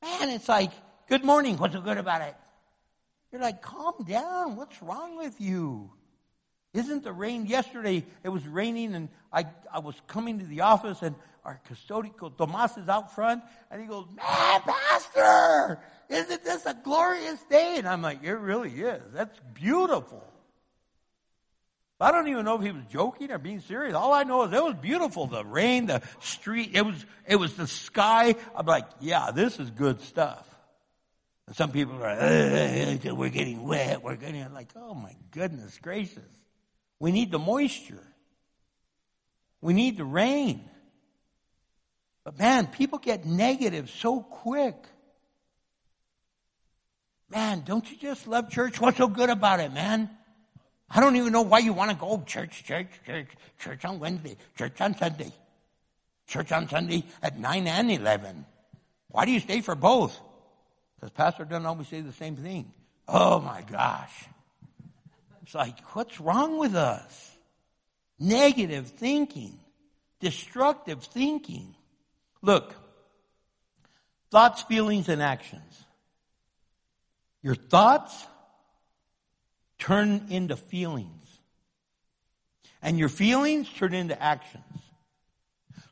Man, it's like, good morning, what's so good about it? You're like, calm down, what's wrong with you? Isn't the rain yesterday? It was raining and I, I was coming to the office and our custodian, Tomas is out front and he goes, man, pastor, isn't this a glorious day? And I'm like, it really is. That's beautiful. I don't even know if he was joking or being serious. All I know is it was beautiful. The rain, the street, it was, it was the sky. I'm like, yeah, this is good stuff. And some people are like, we're getting wet. We're getting, I'm like, oh my goodness gracious. We need the moisture. We need the rain. But man, people get negative so quick. Man, don't you just love church? What's so good about it, man? I don't even know why you want to go church, church, church, church on Wednesday, church on Sunday, church on Sunday at 9 and 11. Why do you stay for both? Because pastor doesn't always say the same thing. Oh my gosh. It's like, what's wrong with us? Negative thinking, destructive thinking. Look, thoughts, feelings, and actions. Your thoughts turn into feelings. And your feelings turn into actions.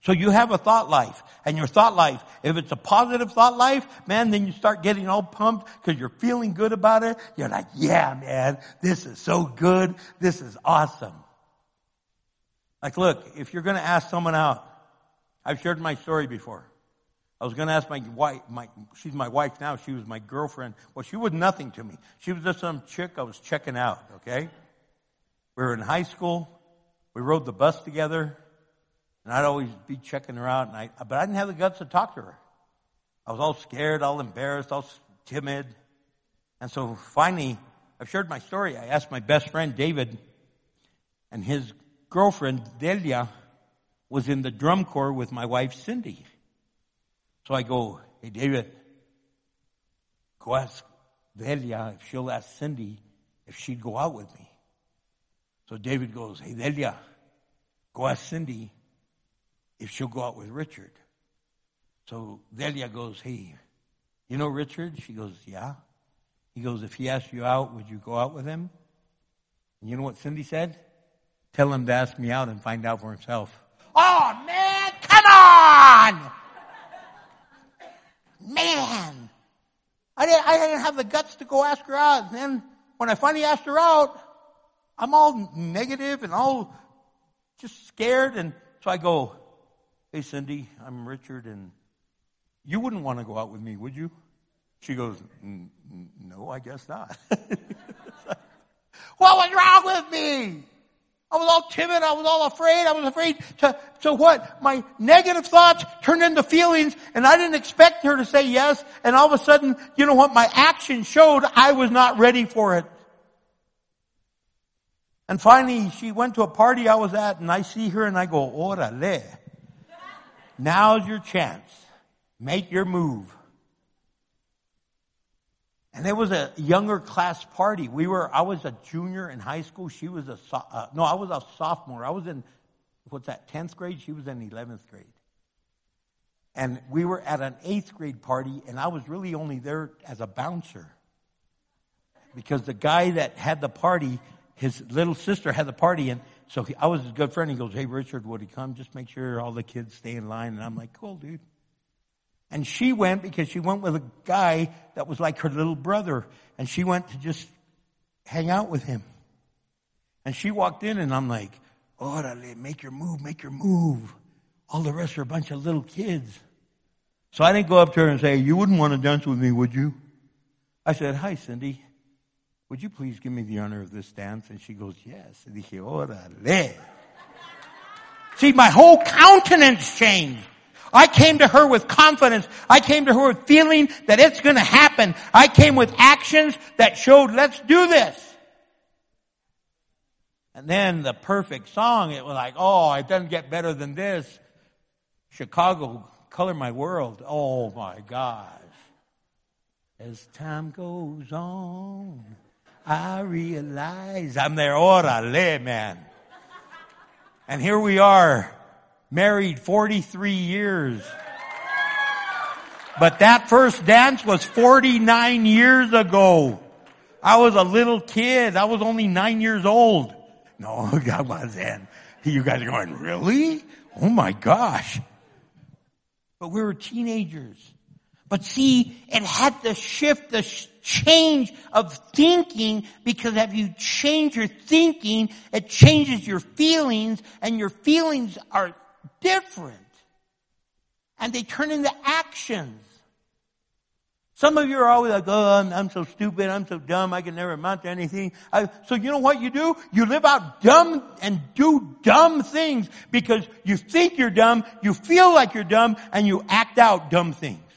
So you have a thought life, and your thought life, if it's a positive thought life, man, then you start getting all pumped because you're feeling good about it. You're like, yeah, man, this is so good. This is awesome. Like, look, if you're going to ask someone out, I've shared my story before. I was going to ask my wife, my, she's my wife now. She was my girlfriend. Well, she was nothing to me. She was just some chick I was checking out, okay? We were in high school. We rode the bus together. And I'd always be checking her out. And I, but I didn't have the guts to talk to her. I was all scared, all embarrassed, all timid. And so finally, I've shared my story. I asked my best friend, David, and his girlfriend, Delia, was in the drum corps with my wife, Cindy. So I go, hey, David, go ask Delia if she'll ask Cindy if she'd go out with me. So David goes, hey, Delia, go ask Cindy if she'll go out with Richard. So Delia goes, hey, you know Richard? She goes, yeah. He goes, if he asks you out, would you go out with him? And you know what Cindy said? Tell him to ask me out and find out for himself. Oh man, come on! man, I didn't, I didn't have the guts to go ask her out. And then when I finally asked her out, I'm all negative and all just scared. And so I go, Hey, Cindy, I'm Richard, and you wouldn't want to go out with me, would you? She goes, No, I guess not. what was wrong with me? I was all timid. I was all afraid. I was afraid to, to what? My negative thoughts turned into feelings and I didn't expect her to say yes. And all of a sudden, you know what? My action showed I was not ready for it. And finally, she went to a party I was at and I see her and I go, orale. Now's your chance. Make your move. And there was a younger class party. We were, I was a junior in high school. She was a, uh, no, I was a sophomore. I was in, what's that, 10th grade? She was in 11th grade. And we were at an 8th grade party and I was really only there as a bouncer. Because the guy that had the party, his little sister had the party and so he, I was his good friend. He goes, Hey Richard, would he come? Just make sure all the kids stay in line. And I'm like, cool dude. And she went because she went with a guy that was like her little brother. And she went to just hang out with him. And she walked in and I'm like, orale, make your move, make your move. All the rest are a bunch of little kids. So I didn't go up to her and say, you wouldn't want to dance with me, would you? I said, hi, Cindy. Would you please give me the honor of this dance? And she goes, yes. And dije, orale. See, my whole countenance changed. I came to her with confidence. I came to her with feeling that it's going to happen. I came with actions that showed, let's do this. And then the perfect song, it was like, oh, it doesn't get better than this. Chicago, Color My World. Oh my gosh. As time goes on, I realize I'm there. Orale, man. And here we are, married 43 years. But that first dance was 49 years ago. I was a little kid. I was only nine years old. No, God wasn't. You guys are going, really? Oh my gosh. But we were teenagers. But see, it had to shift the change of thinking because if you change your thinking, it changes your feelings and your feelings are different. And they turn into actions. Some of you are always like, oh, I'm, I'm, so stupid, I'm so dumb, I can never amount to anything. I, so you know what you do? You live out dumb and do dumb things because you think you're dumb, you feel like you're dumb, and you act out dumb things.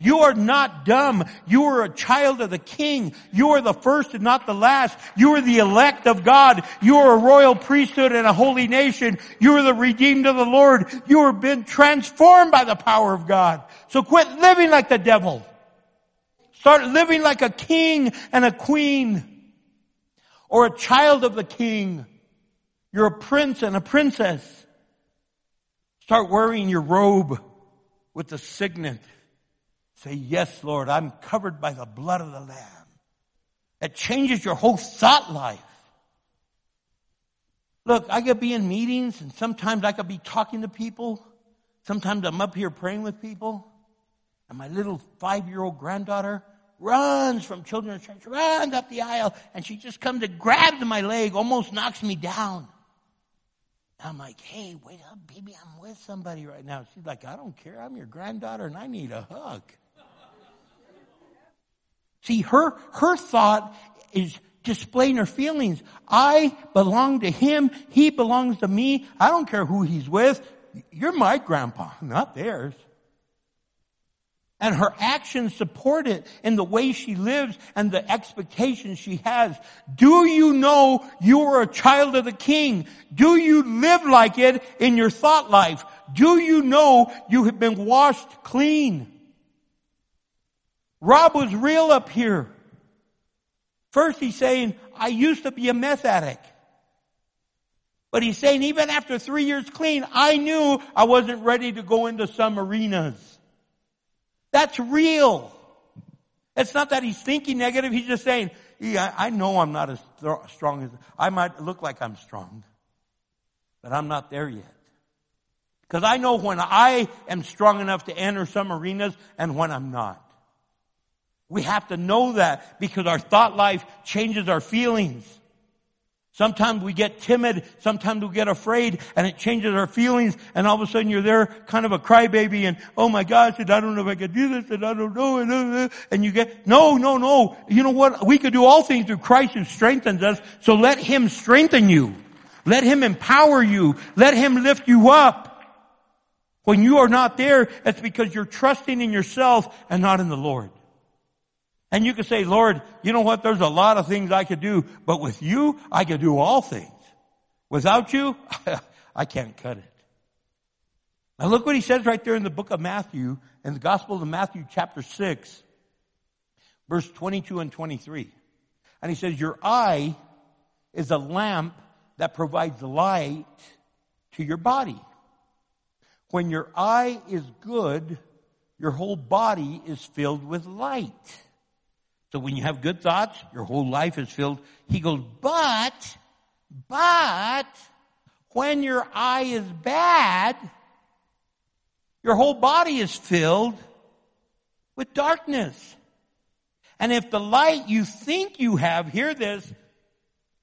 You are not dumb. You are a child of the king. You are the first and not the last. You are the elect of God. You are a royal priesthood and a holy nation. You are the redeemed of the Lord. You are been transformed by the power of God. So quit living like the devil. Start living like a king and a queen or a child of the king. You're a prince and a princess. Start wearing your robe with the signet Say, yes, Lord, I'm covered by the blood of the Lamb. It changes your whole thought life. Look, I could be in meetings and sometimes I could be talking to people. Sometimes I'm up here praying with people. And my little five year old granddaughter runs from children's church, runs up the aisle, and she just comes and grabs my leg, almost knocks me down. I'm like, hey, wait up, baby, I'm with somebody right now. She's like, I don't care. I'm your granddaughter and I need a hug. See, her, her thought is displaying her feelings. I belong to him. He belongs to me. I don't care who he's with. You're my grandpa, not theirs. And her actions support it in the way she lives and the expectations she has. Do you know you are a child of the king? Do you live like it in your thought life? Do you know you have been washed clean? Rob was real up here. First he's saying, I used to be a meth addict. But he's saying even after three years clean, I knew I wasn't ready to go into some arenas. That's real. It's not that he's thinking negative. He's just saying, yeah, I know I'm not as strong as, I might look like I'm strong, but I'm not there yet. Because I know when I am strong enough to enter some arenas and when I'm not. We have to know that because our thought life changes our feelings. Sometimes we get timid, sometimes we get afraid, and it changes our feelings, and all of a sudden you're there kind of a crybaby, and oh my gosh, and I don't know if I can do this, and I don't know, and, uh, and you get, no, no, no. You know what? We could do all things through Christ who strengthens us, so let Him strengthen you. Let Him empower you. Let Him lift you up. When you are not there, it's because you're trusting in yourself and not in the Lord. And you can say, Lord, you know what? There's a lot of things I could do, but with you, I could do all things. Without you, I can't cut it. Now look what he says right there in the book of Matthew, in the Gospel of Matthew chapter 6, verse 22 and 23. And he says, your eye is a lamp that provides light to your body. When your eye is good, your whole body is filled with light. So when you have good thoughts, your whole life is filled. He goes, but, but, when your eye is bad, your whole body is filled with darkness. And if the light you think you have, hear this,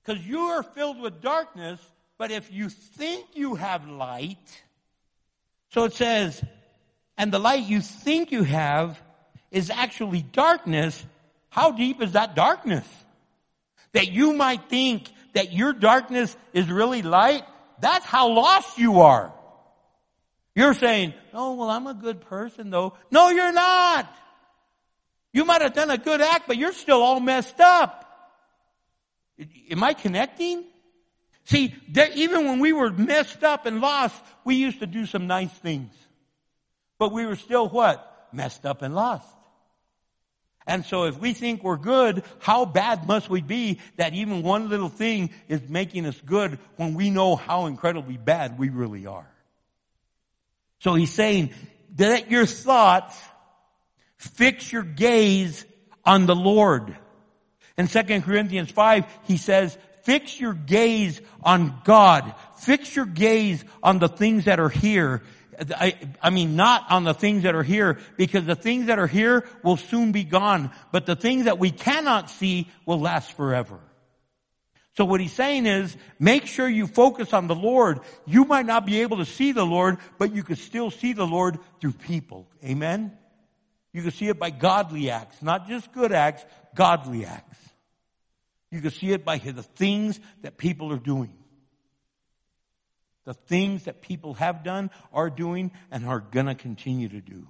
because you are filled with darkness, but if you think you have light, so it says, and the light you think you have is actually darkness, how deep is that darkness? That you might think that your darkness is really light? That's how lost you are. You're saying, oh, well, I'm a good person though. No, you're not. You might have done a good act, but you're still all messed up. Am I connecting? See, even when we were messed up and lost, we used to do some nice things. But we were still what? Messed up and lost. And so if we think we're good, how bad must we be that even one little thing is making us good when we know how incredibly bad we really are? So he's saying, let your thoughts fix your gaze on the Lord. In 2 Corinthians 5, he says, fix your gaze on God. Fix your gaze on the things that are here. I, I, mean, not on the things that are here, because the things that are here will soon be gone, but the things that we cannot see will last forever. So what he's saying is, make sure you focus on the Lord. You might not be able to see the Lord, but you can still see the Lord through people. Amen? You can see it by godly acts, not just good acts, godly acts. You can see it by the things that people are doing. The things that people have done, are doing, and are gonna continue to do.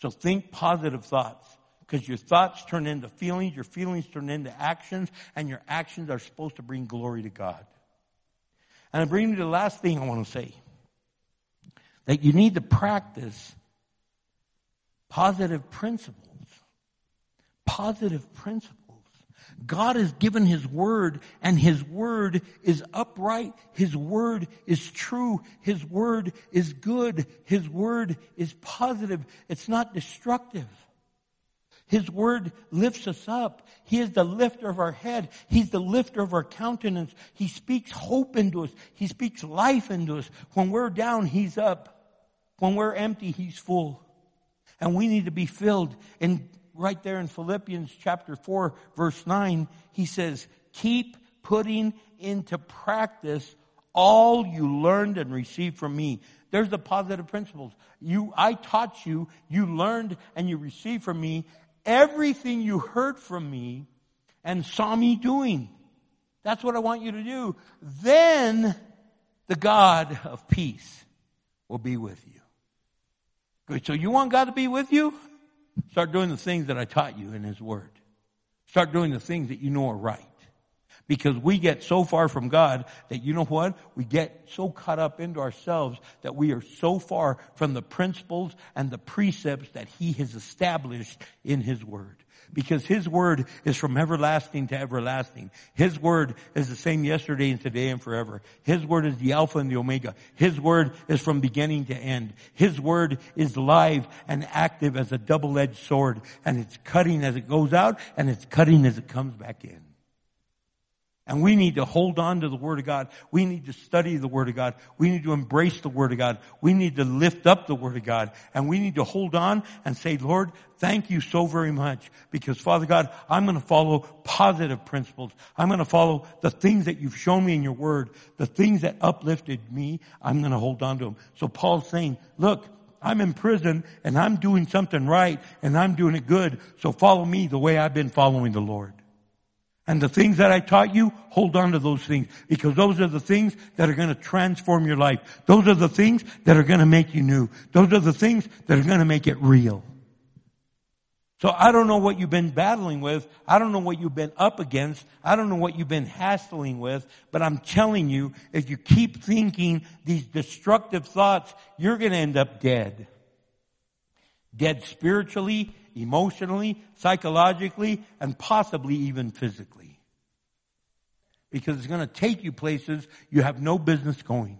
So think positive thoughts. Because your thoughts turn into feelings, your feelings turn into actions, and your actions are supposed to bring glory to God. And I bring you to the last thing I want to say. That you need to practice positive principles. Positive principles. God has given His Word and His Word is upright. His Word is true. His Word is good. His Word is positive. It's not destructive. His Word lifts us up. He is the lifter of our head. He's the lifter of our countenance. He speaks hope into us. He speaks life into us. When we're down, He's up. When we're empty, He's full. And we need to be filled. And right there in Philippians chapter 4 verse 9, he says, keep putting into practice all you learned and received from me. There's the positive principles. You, I taught you, you learned and you received from me everything you heard from me and saw me doing. That's what I want you to do. Then the God of peace will be with you. Good. So you want God to be with you? Start doing the things that I taught you in His Word. Start doing the things that you know are right. Because we get so far from God that you know what? We get so caught up into ourselves that we are so far from the principles and the precepts that He has established in His Word because His Word is from everlasting to everlasting. His Word is the same yesterday and today and forever. His Word is the Alpha and the Omega. His Word is from beginning to end. His Word is live and active as a double-edged sword and it's cutting as it goes out and it's cutting as it comes back in. And we need to hold on to the Word of God. We need to study the Word of God. We need to embrace the Word of God. We need to lift up the Word of God. And we need to hold on and say, Lord, thank you so very much. Because Father God, I'm going to follow positive principles. I'm going to follow the things that you've shown me in your Word. The things that uplifted me, I'm going to hold on to them. So Paul's saying, look, I'm in prison and I'm doing something right and I'm doing it good. So follow me the way I've been following the Lord. And the things that I taught you, hold on to those things because those are the things that are going to transform your life. Those are the things that are going to make you new. Those are the things that are going to make it real. So I don't know what you've been battling with. I don't know what you've been up against. I don't know what you've been hassling with, but I'm telling you, if you keep thinking these destructive thoughts, you're going to end up dead. Dead spiritually, emotionally, psychologically, and possibly even physically. Because it's going to take you places you have no business going.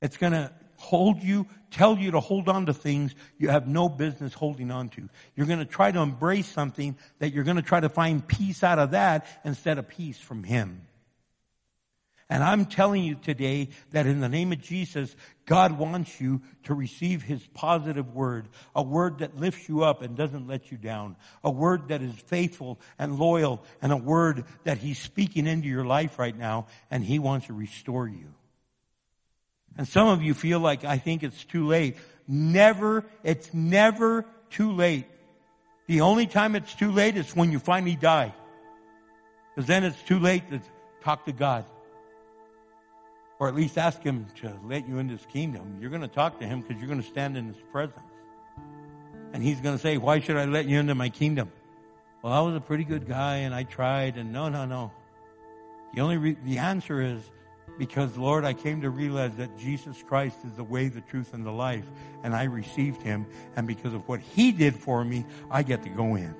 It's going to hold you, tell you to hold on to things you have no business holding on to. You're going to try to embrace something that you're going to try to find peace out of that instead of peace from Him. And I'm telling you today that in the name of Jesus, God wants you to receive His positive word, a word that lifts you up and doesn't let you down, a word that is faithful and loyal, and a word that He's speaking into your life right now, and He wants to restore you. And some of you feel like, I think it's too late. Never, it's never too late. The only time it's too late is when you finally die. Because then it's too late to talk to God. Or at least ask him to let you into his kingdom. You're going to talk to him because you're going to stand in his presence. And he's going to say, why should I let you into my kingdom? Well, I was a pretty good guy and I tried and no, no, no. The only re- the answer is because Lord, I came to realize that Jesus Christ is the way, the truth, and the life, and I received Him, and because of what He did for me, I get to go in.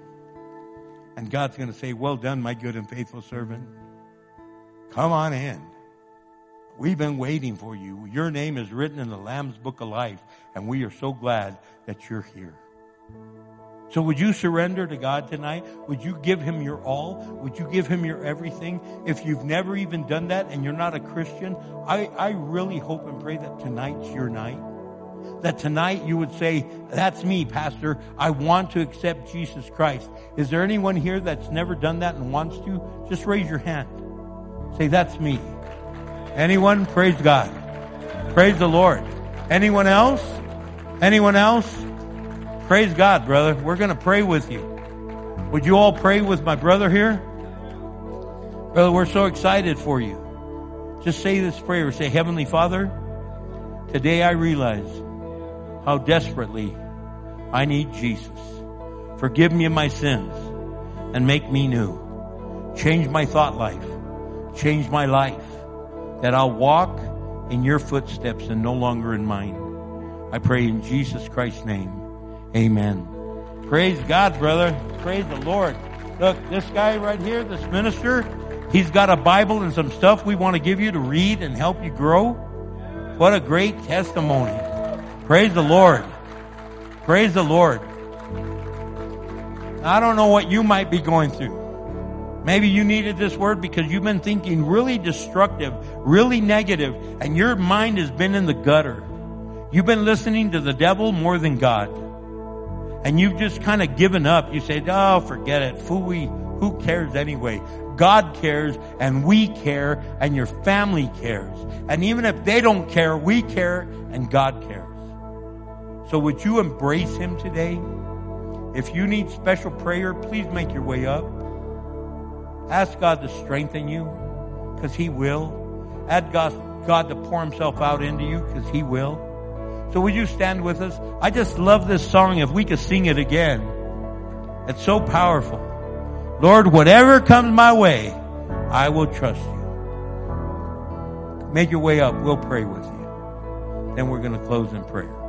And God's going to say, "Well done, my good and faithful servant. Come on in." We've been waiting for you. Your name is written in the Lamb's Book of Life, and we are so glad that you're here. So would you surrender to God tonight? Would you give Him your all? Would you give Him your everything? If you've never even done that and you're not a Christian, I, I really hope and pray that tonight's your night. That tonight you would say, that's me, Pastor. I want to accept Jesus Christ. Is there anyone here that's never done that and wants to? Just raise your hand. Say, that's me. Anyone? Praise God. Praise the Lord. Anyone else? Anyone else? Praise God, brother. We're going to pray with you. Would you all pray with my brother here? Brother, we're so excited for you. Just say this prayer. Say, Heavenly Father, today I realize how desperately I need Jesus. Forgive me of my sins and make me new. Change my thought life. Change my life that I'll walk in your footsteps and no longer in mine. I pray in Jesus Christ's name. Amen. Praise God, brother. Praise the Lord. Look, this guy right here, this minister, he's got a Bible and some stuff we want to give you to read and help you grow. What a great testimony. Praise the Lord. Praise the Lord. I don't know what you might be going through. Maybe you needed this word because you've been thinking really destructive, really negative, and your mind has been in the gutter. You've been listening to the devil more than God. And you've just kind of given up. You say, oh, forget it. Fooey, who cares anyway? God cares and we care and your family cares. And even if they don't care, we care and God cares. So would you embrace him today? If you need special prayer, please make your way up. Ask God to strengthen you because He will. Ask God, God to pour Himself out into you because He will. So would you stand with us? I just love this song if we could sing it again. It's so powerful. Lord, whatever comes my way, I will trust you. Make your way up. We'll pray with you. Then we're going to close in prayer.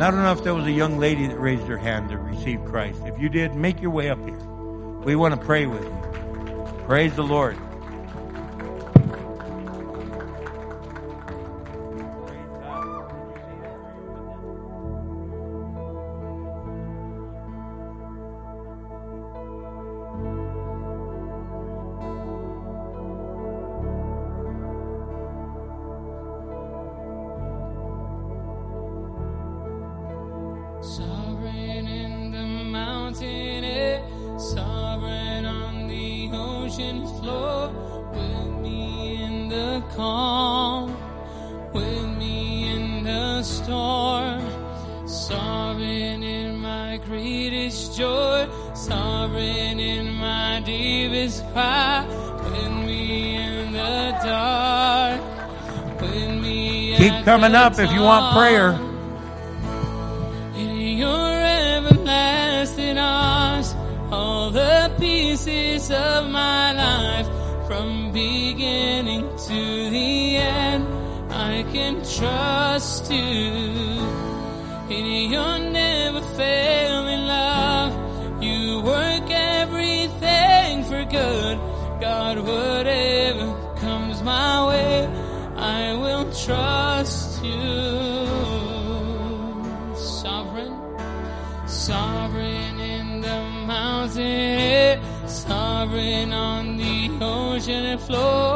And I don't know if there was a young lady that raised her hand to receive Christ. If you did, make your way up here. We want to pray with you. Praise the Lord. Sovereign in the mountain air, sovereign on the ocean floor, with me in the calm, with me in the storm, sovereign in my greatest joy, sovereign in my deepest cry, with me in the dark, with me Keep coming up if you want prayer. Of my life, from beginning to the end, I can trust you. In your never failing love, you work everything for good. God, whatever comes my way, I will trust ocean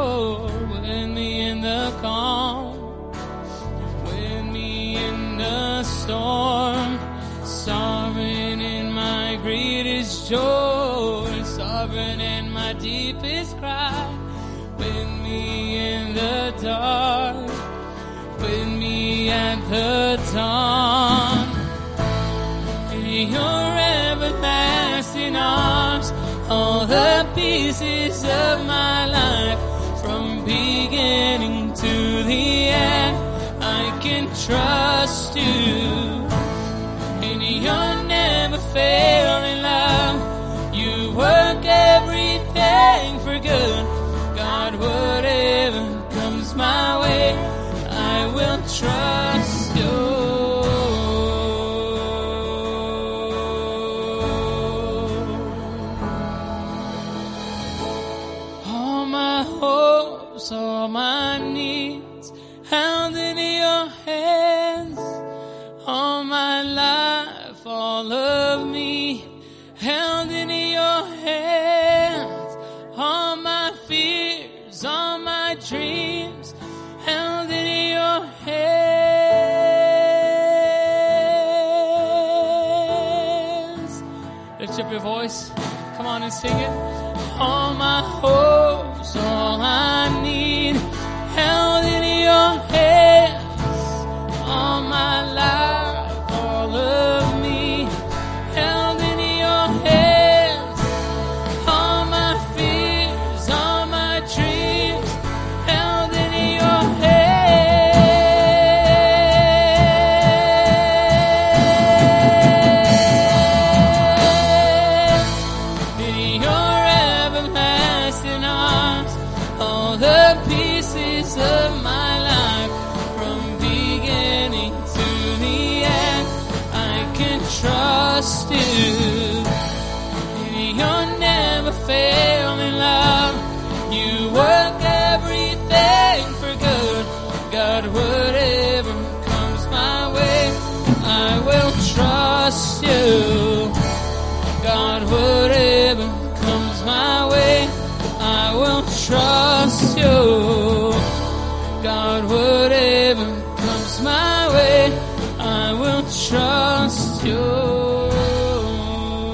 trust on and sing it. All my hopes, all I need,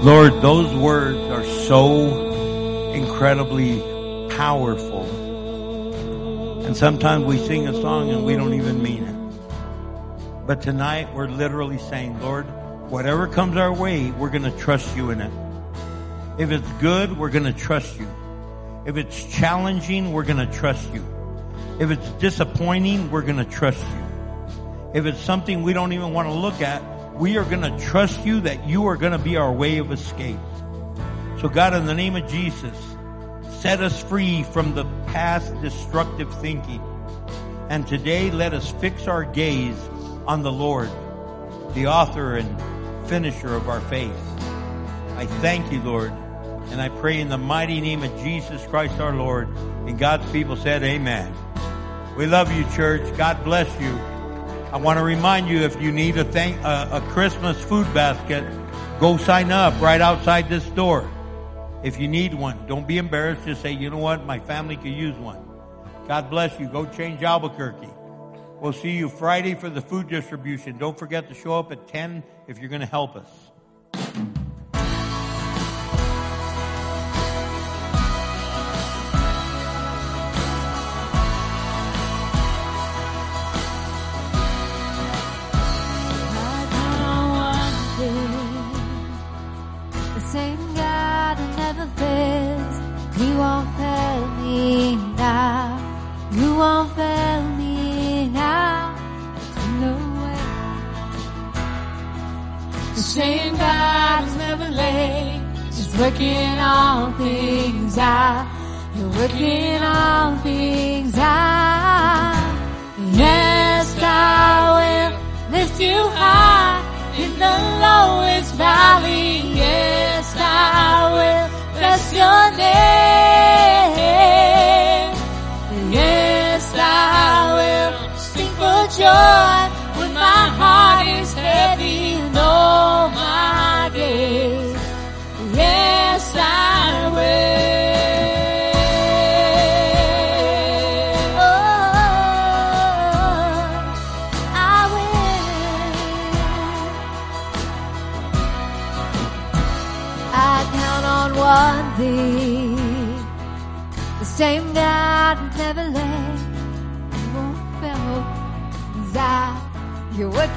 Lord, those words are so incredibly powerful. And sometimes we sing a song and we don't even mean it. But tonight we're literally saying, Lord, whatever comes our way, we're going to trust you in it. If it's good, we're going to trust you. If it's challenging, we're going to trust you. If it's disappointing, we're going to trust you. If it's something we don't even want to look at, we are going to trust you that you are going to be our way of escape. So God, in the name of Jesus, set us free from the past destructive thinking. And today let us fix our gaze on the Lord, the author and finisher of our faith. I thank you, Lord, and I pray in the mighty name of Jesus Christ our Lord. And God's people said, Amen. We love you, church. God bless you. I want to remind you if you need a, thank, a, a Christmas food basket, go sign up right outside this door. If you need one, don't be embarrassed. Just say, you know what? My family could use one. God bless you. Go change Albuquerque. We'll see you Friday for the food distribution. Don't forget to show up at 10 if you're going to help us. Same God who's never late, is working all things out. You're working all things out. Yes, I will lift you high in the lowest valley. Yes, I will bless your name.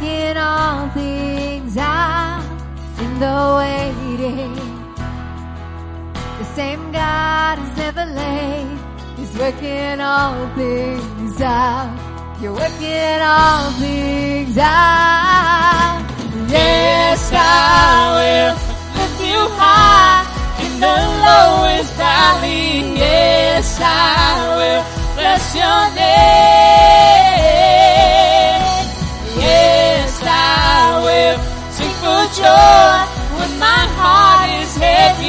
Working all things out in the waiting. The same God is never late. He's working all things out. You're working all things out. Yes, I will lift you high in the lowest valley. Yes, I will bless your name. I will sing for joy when my heart is heavy.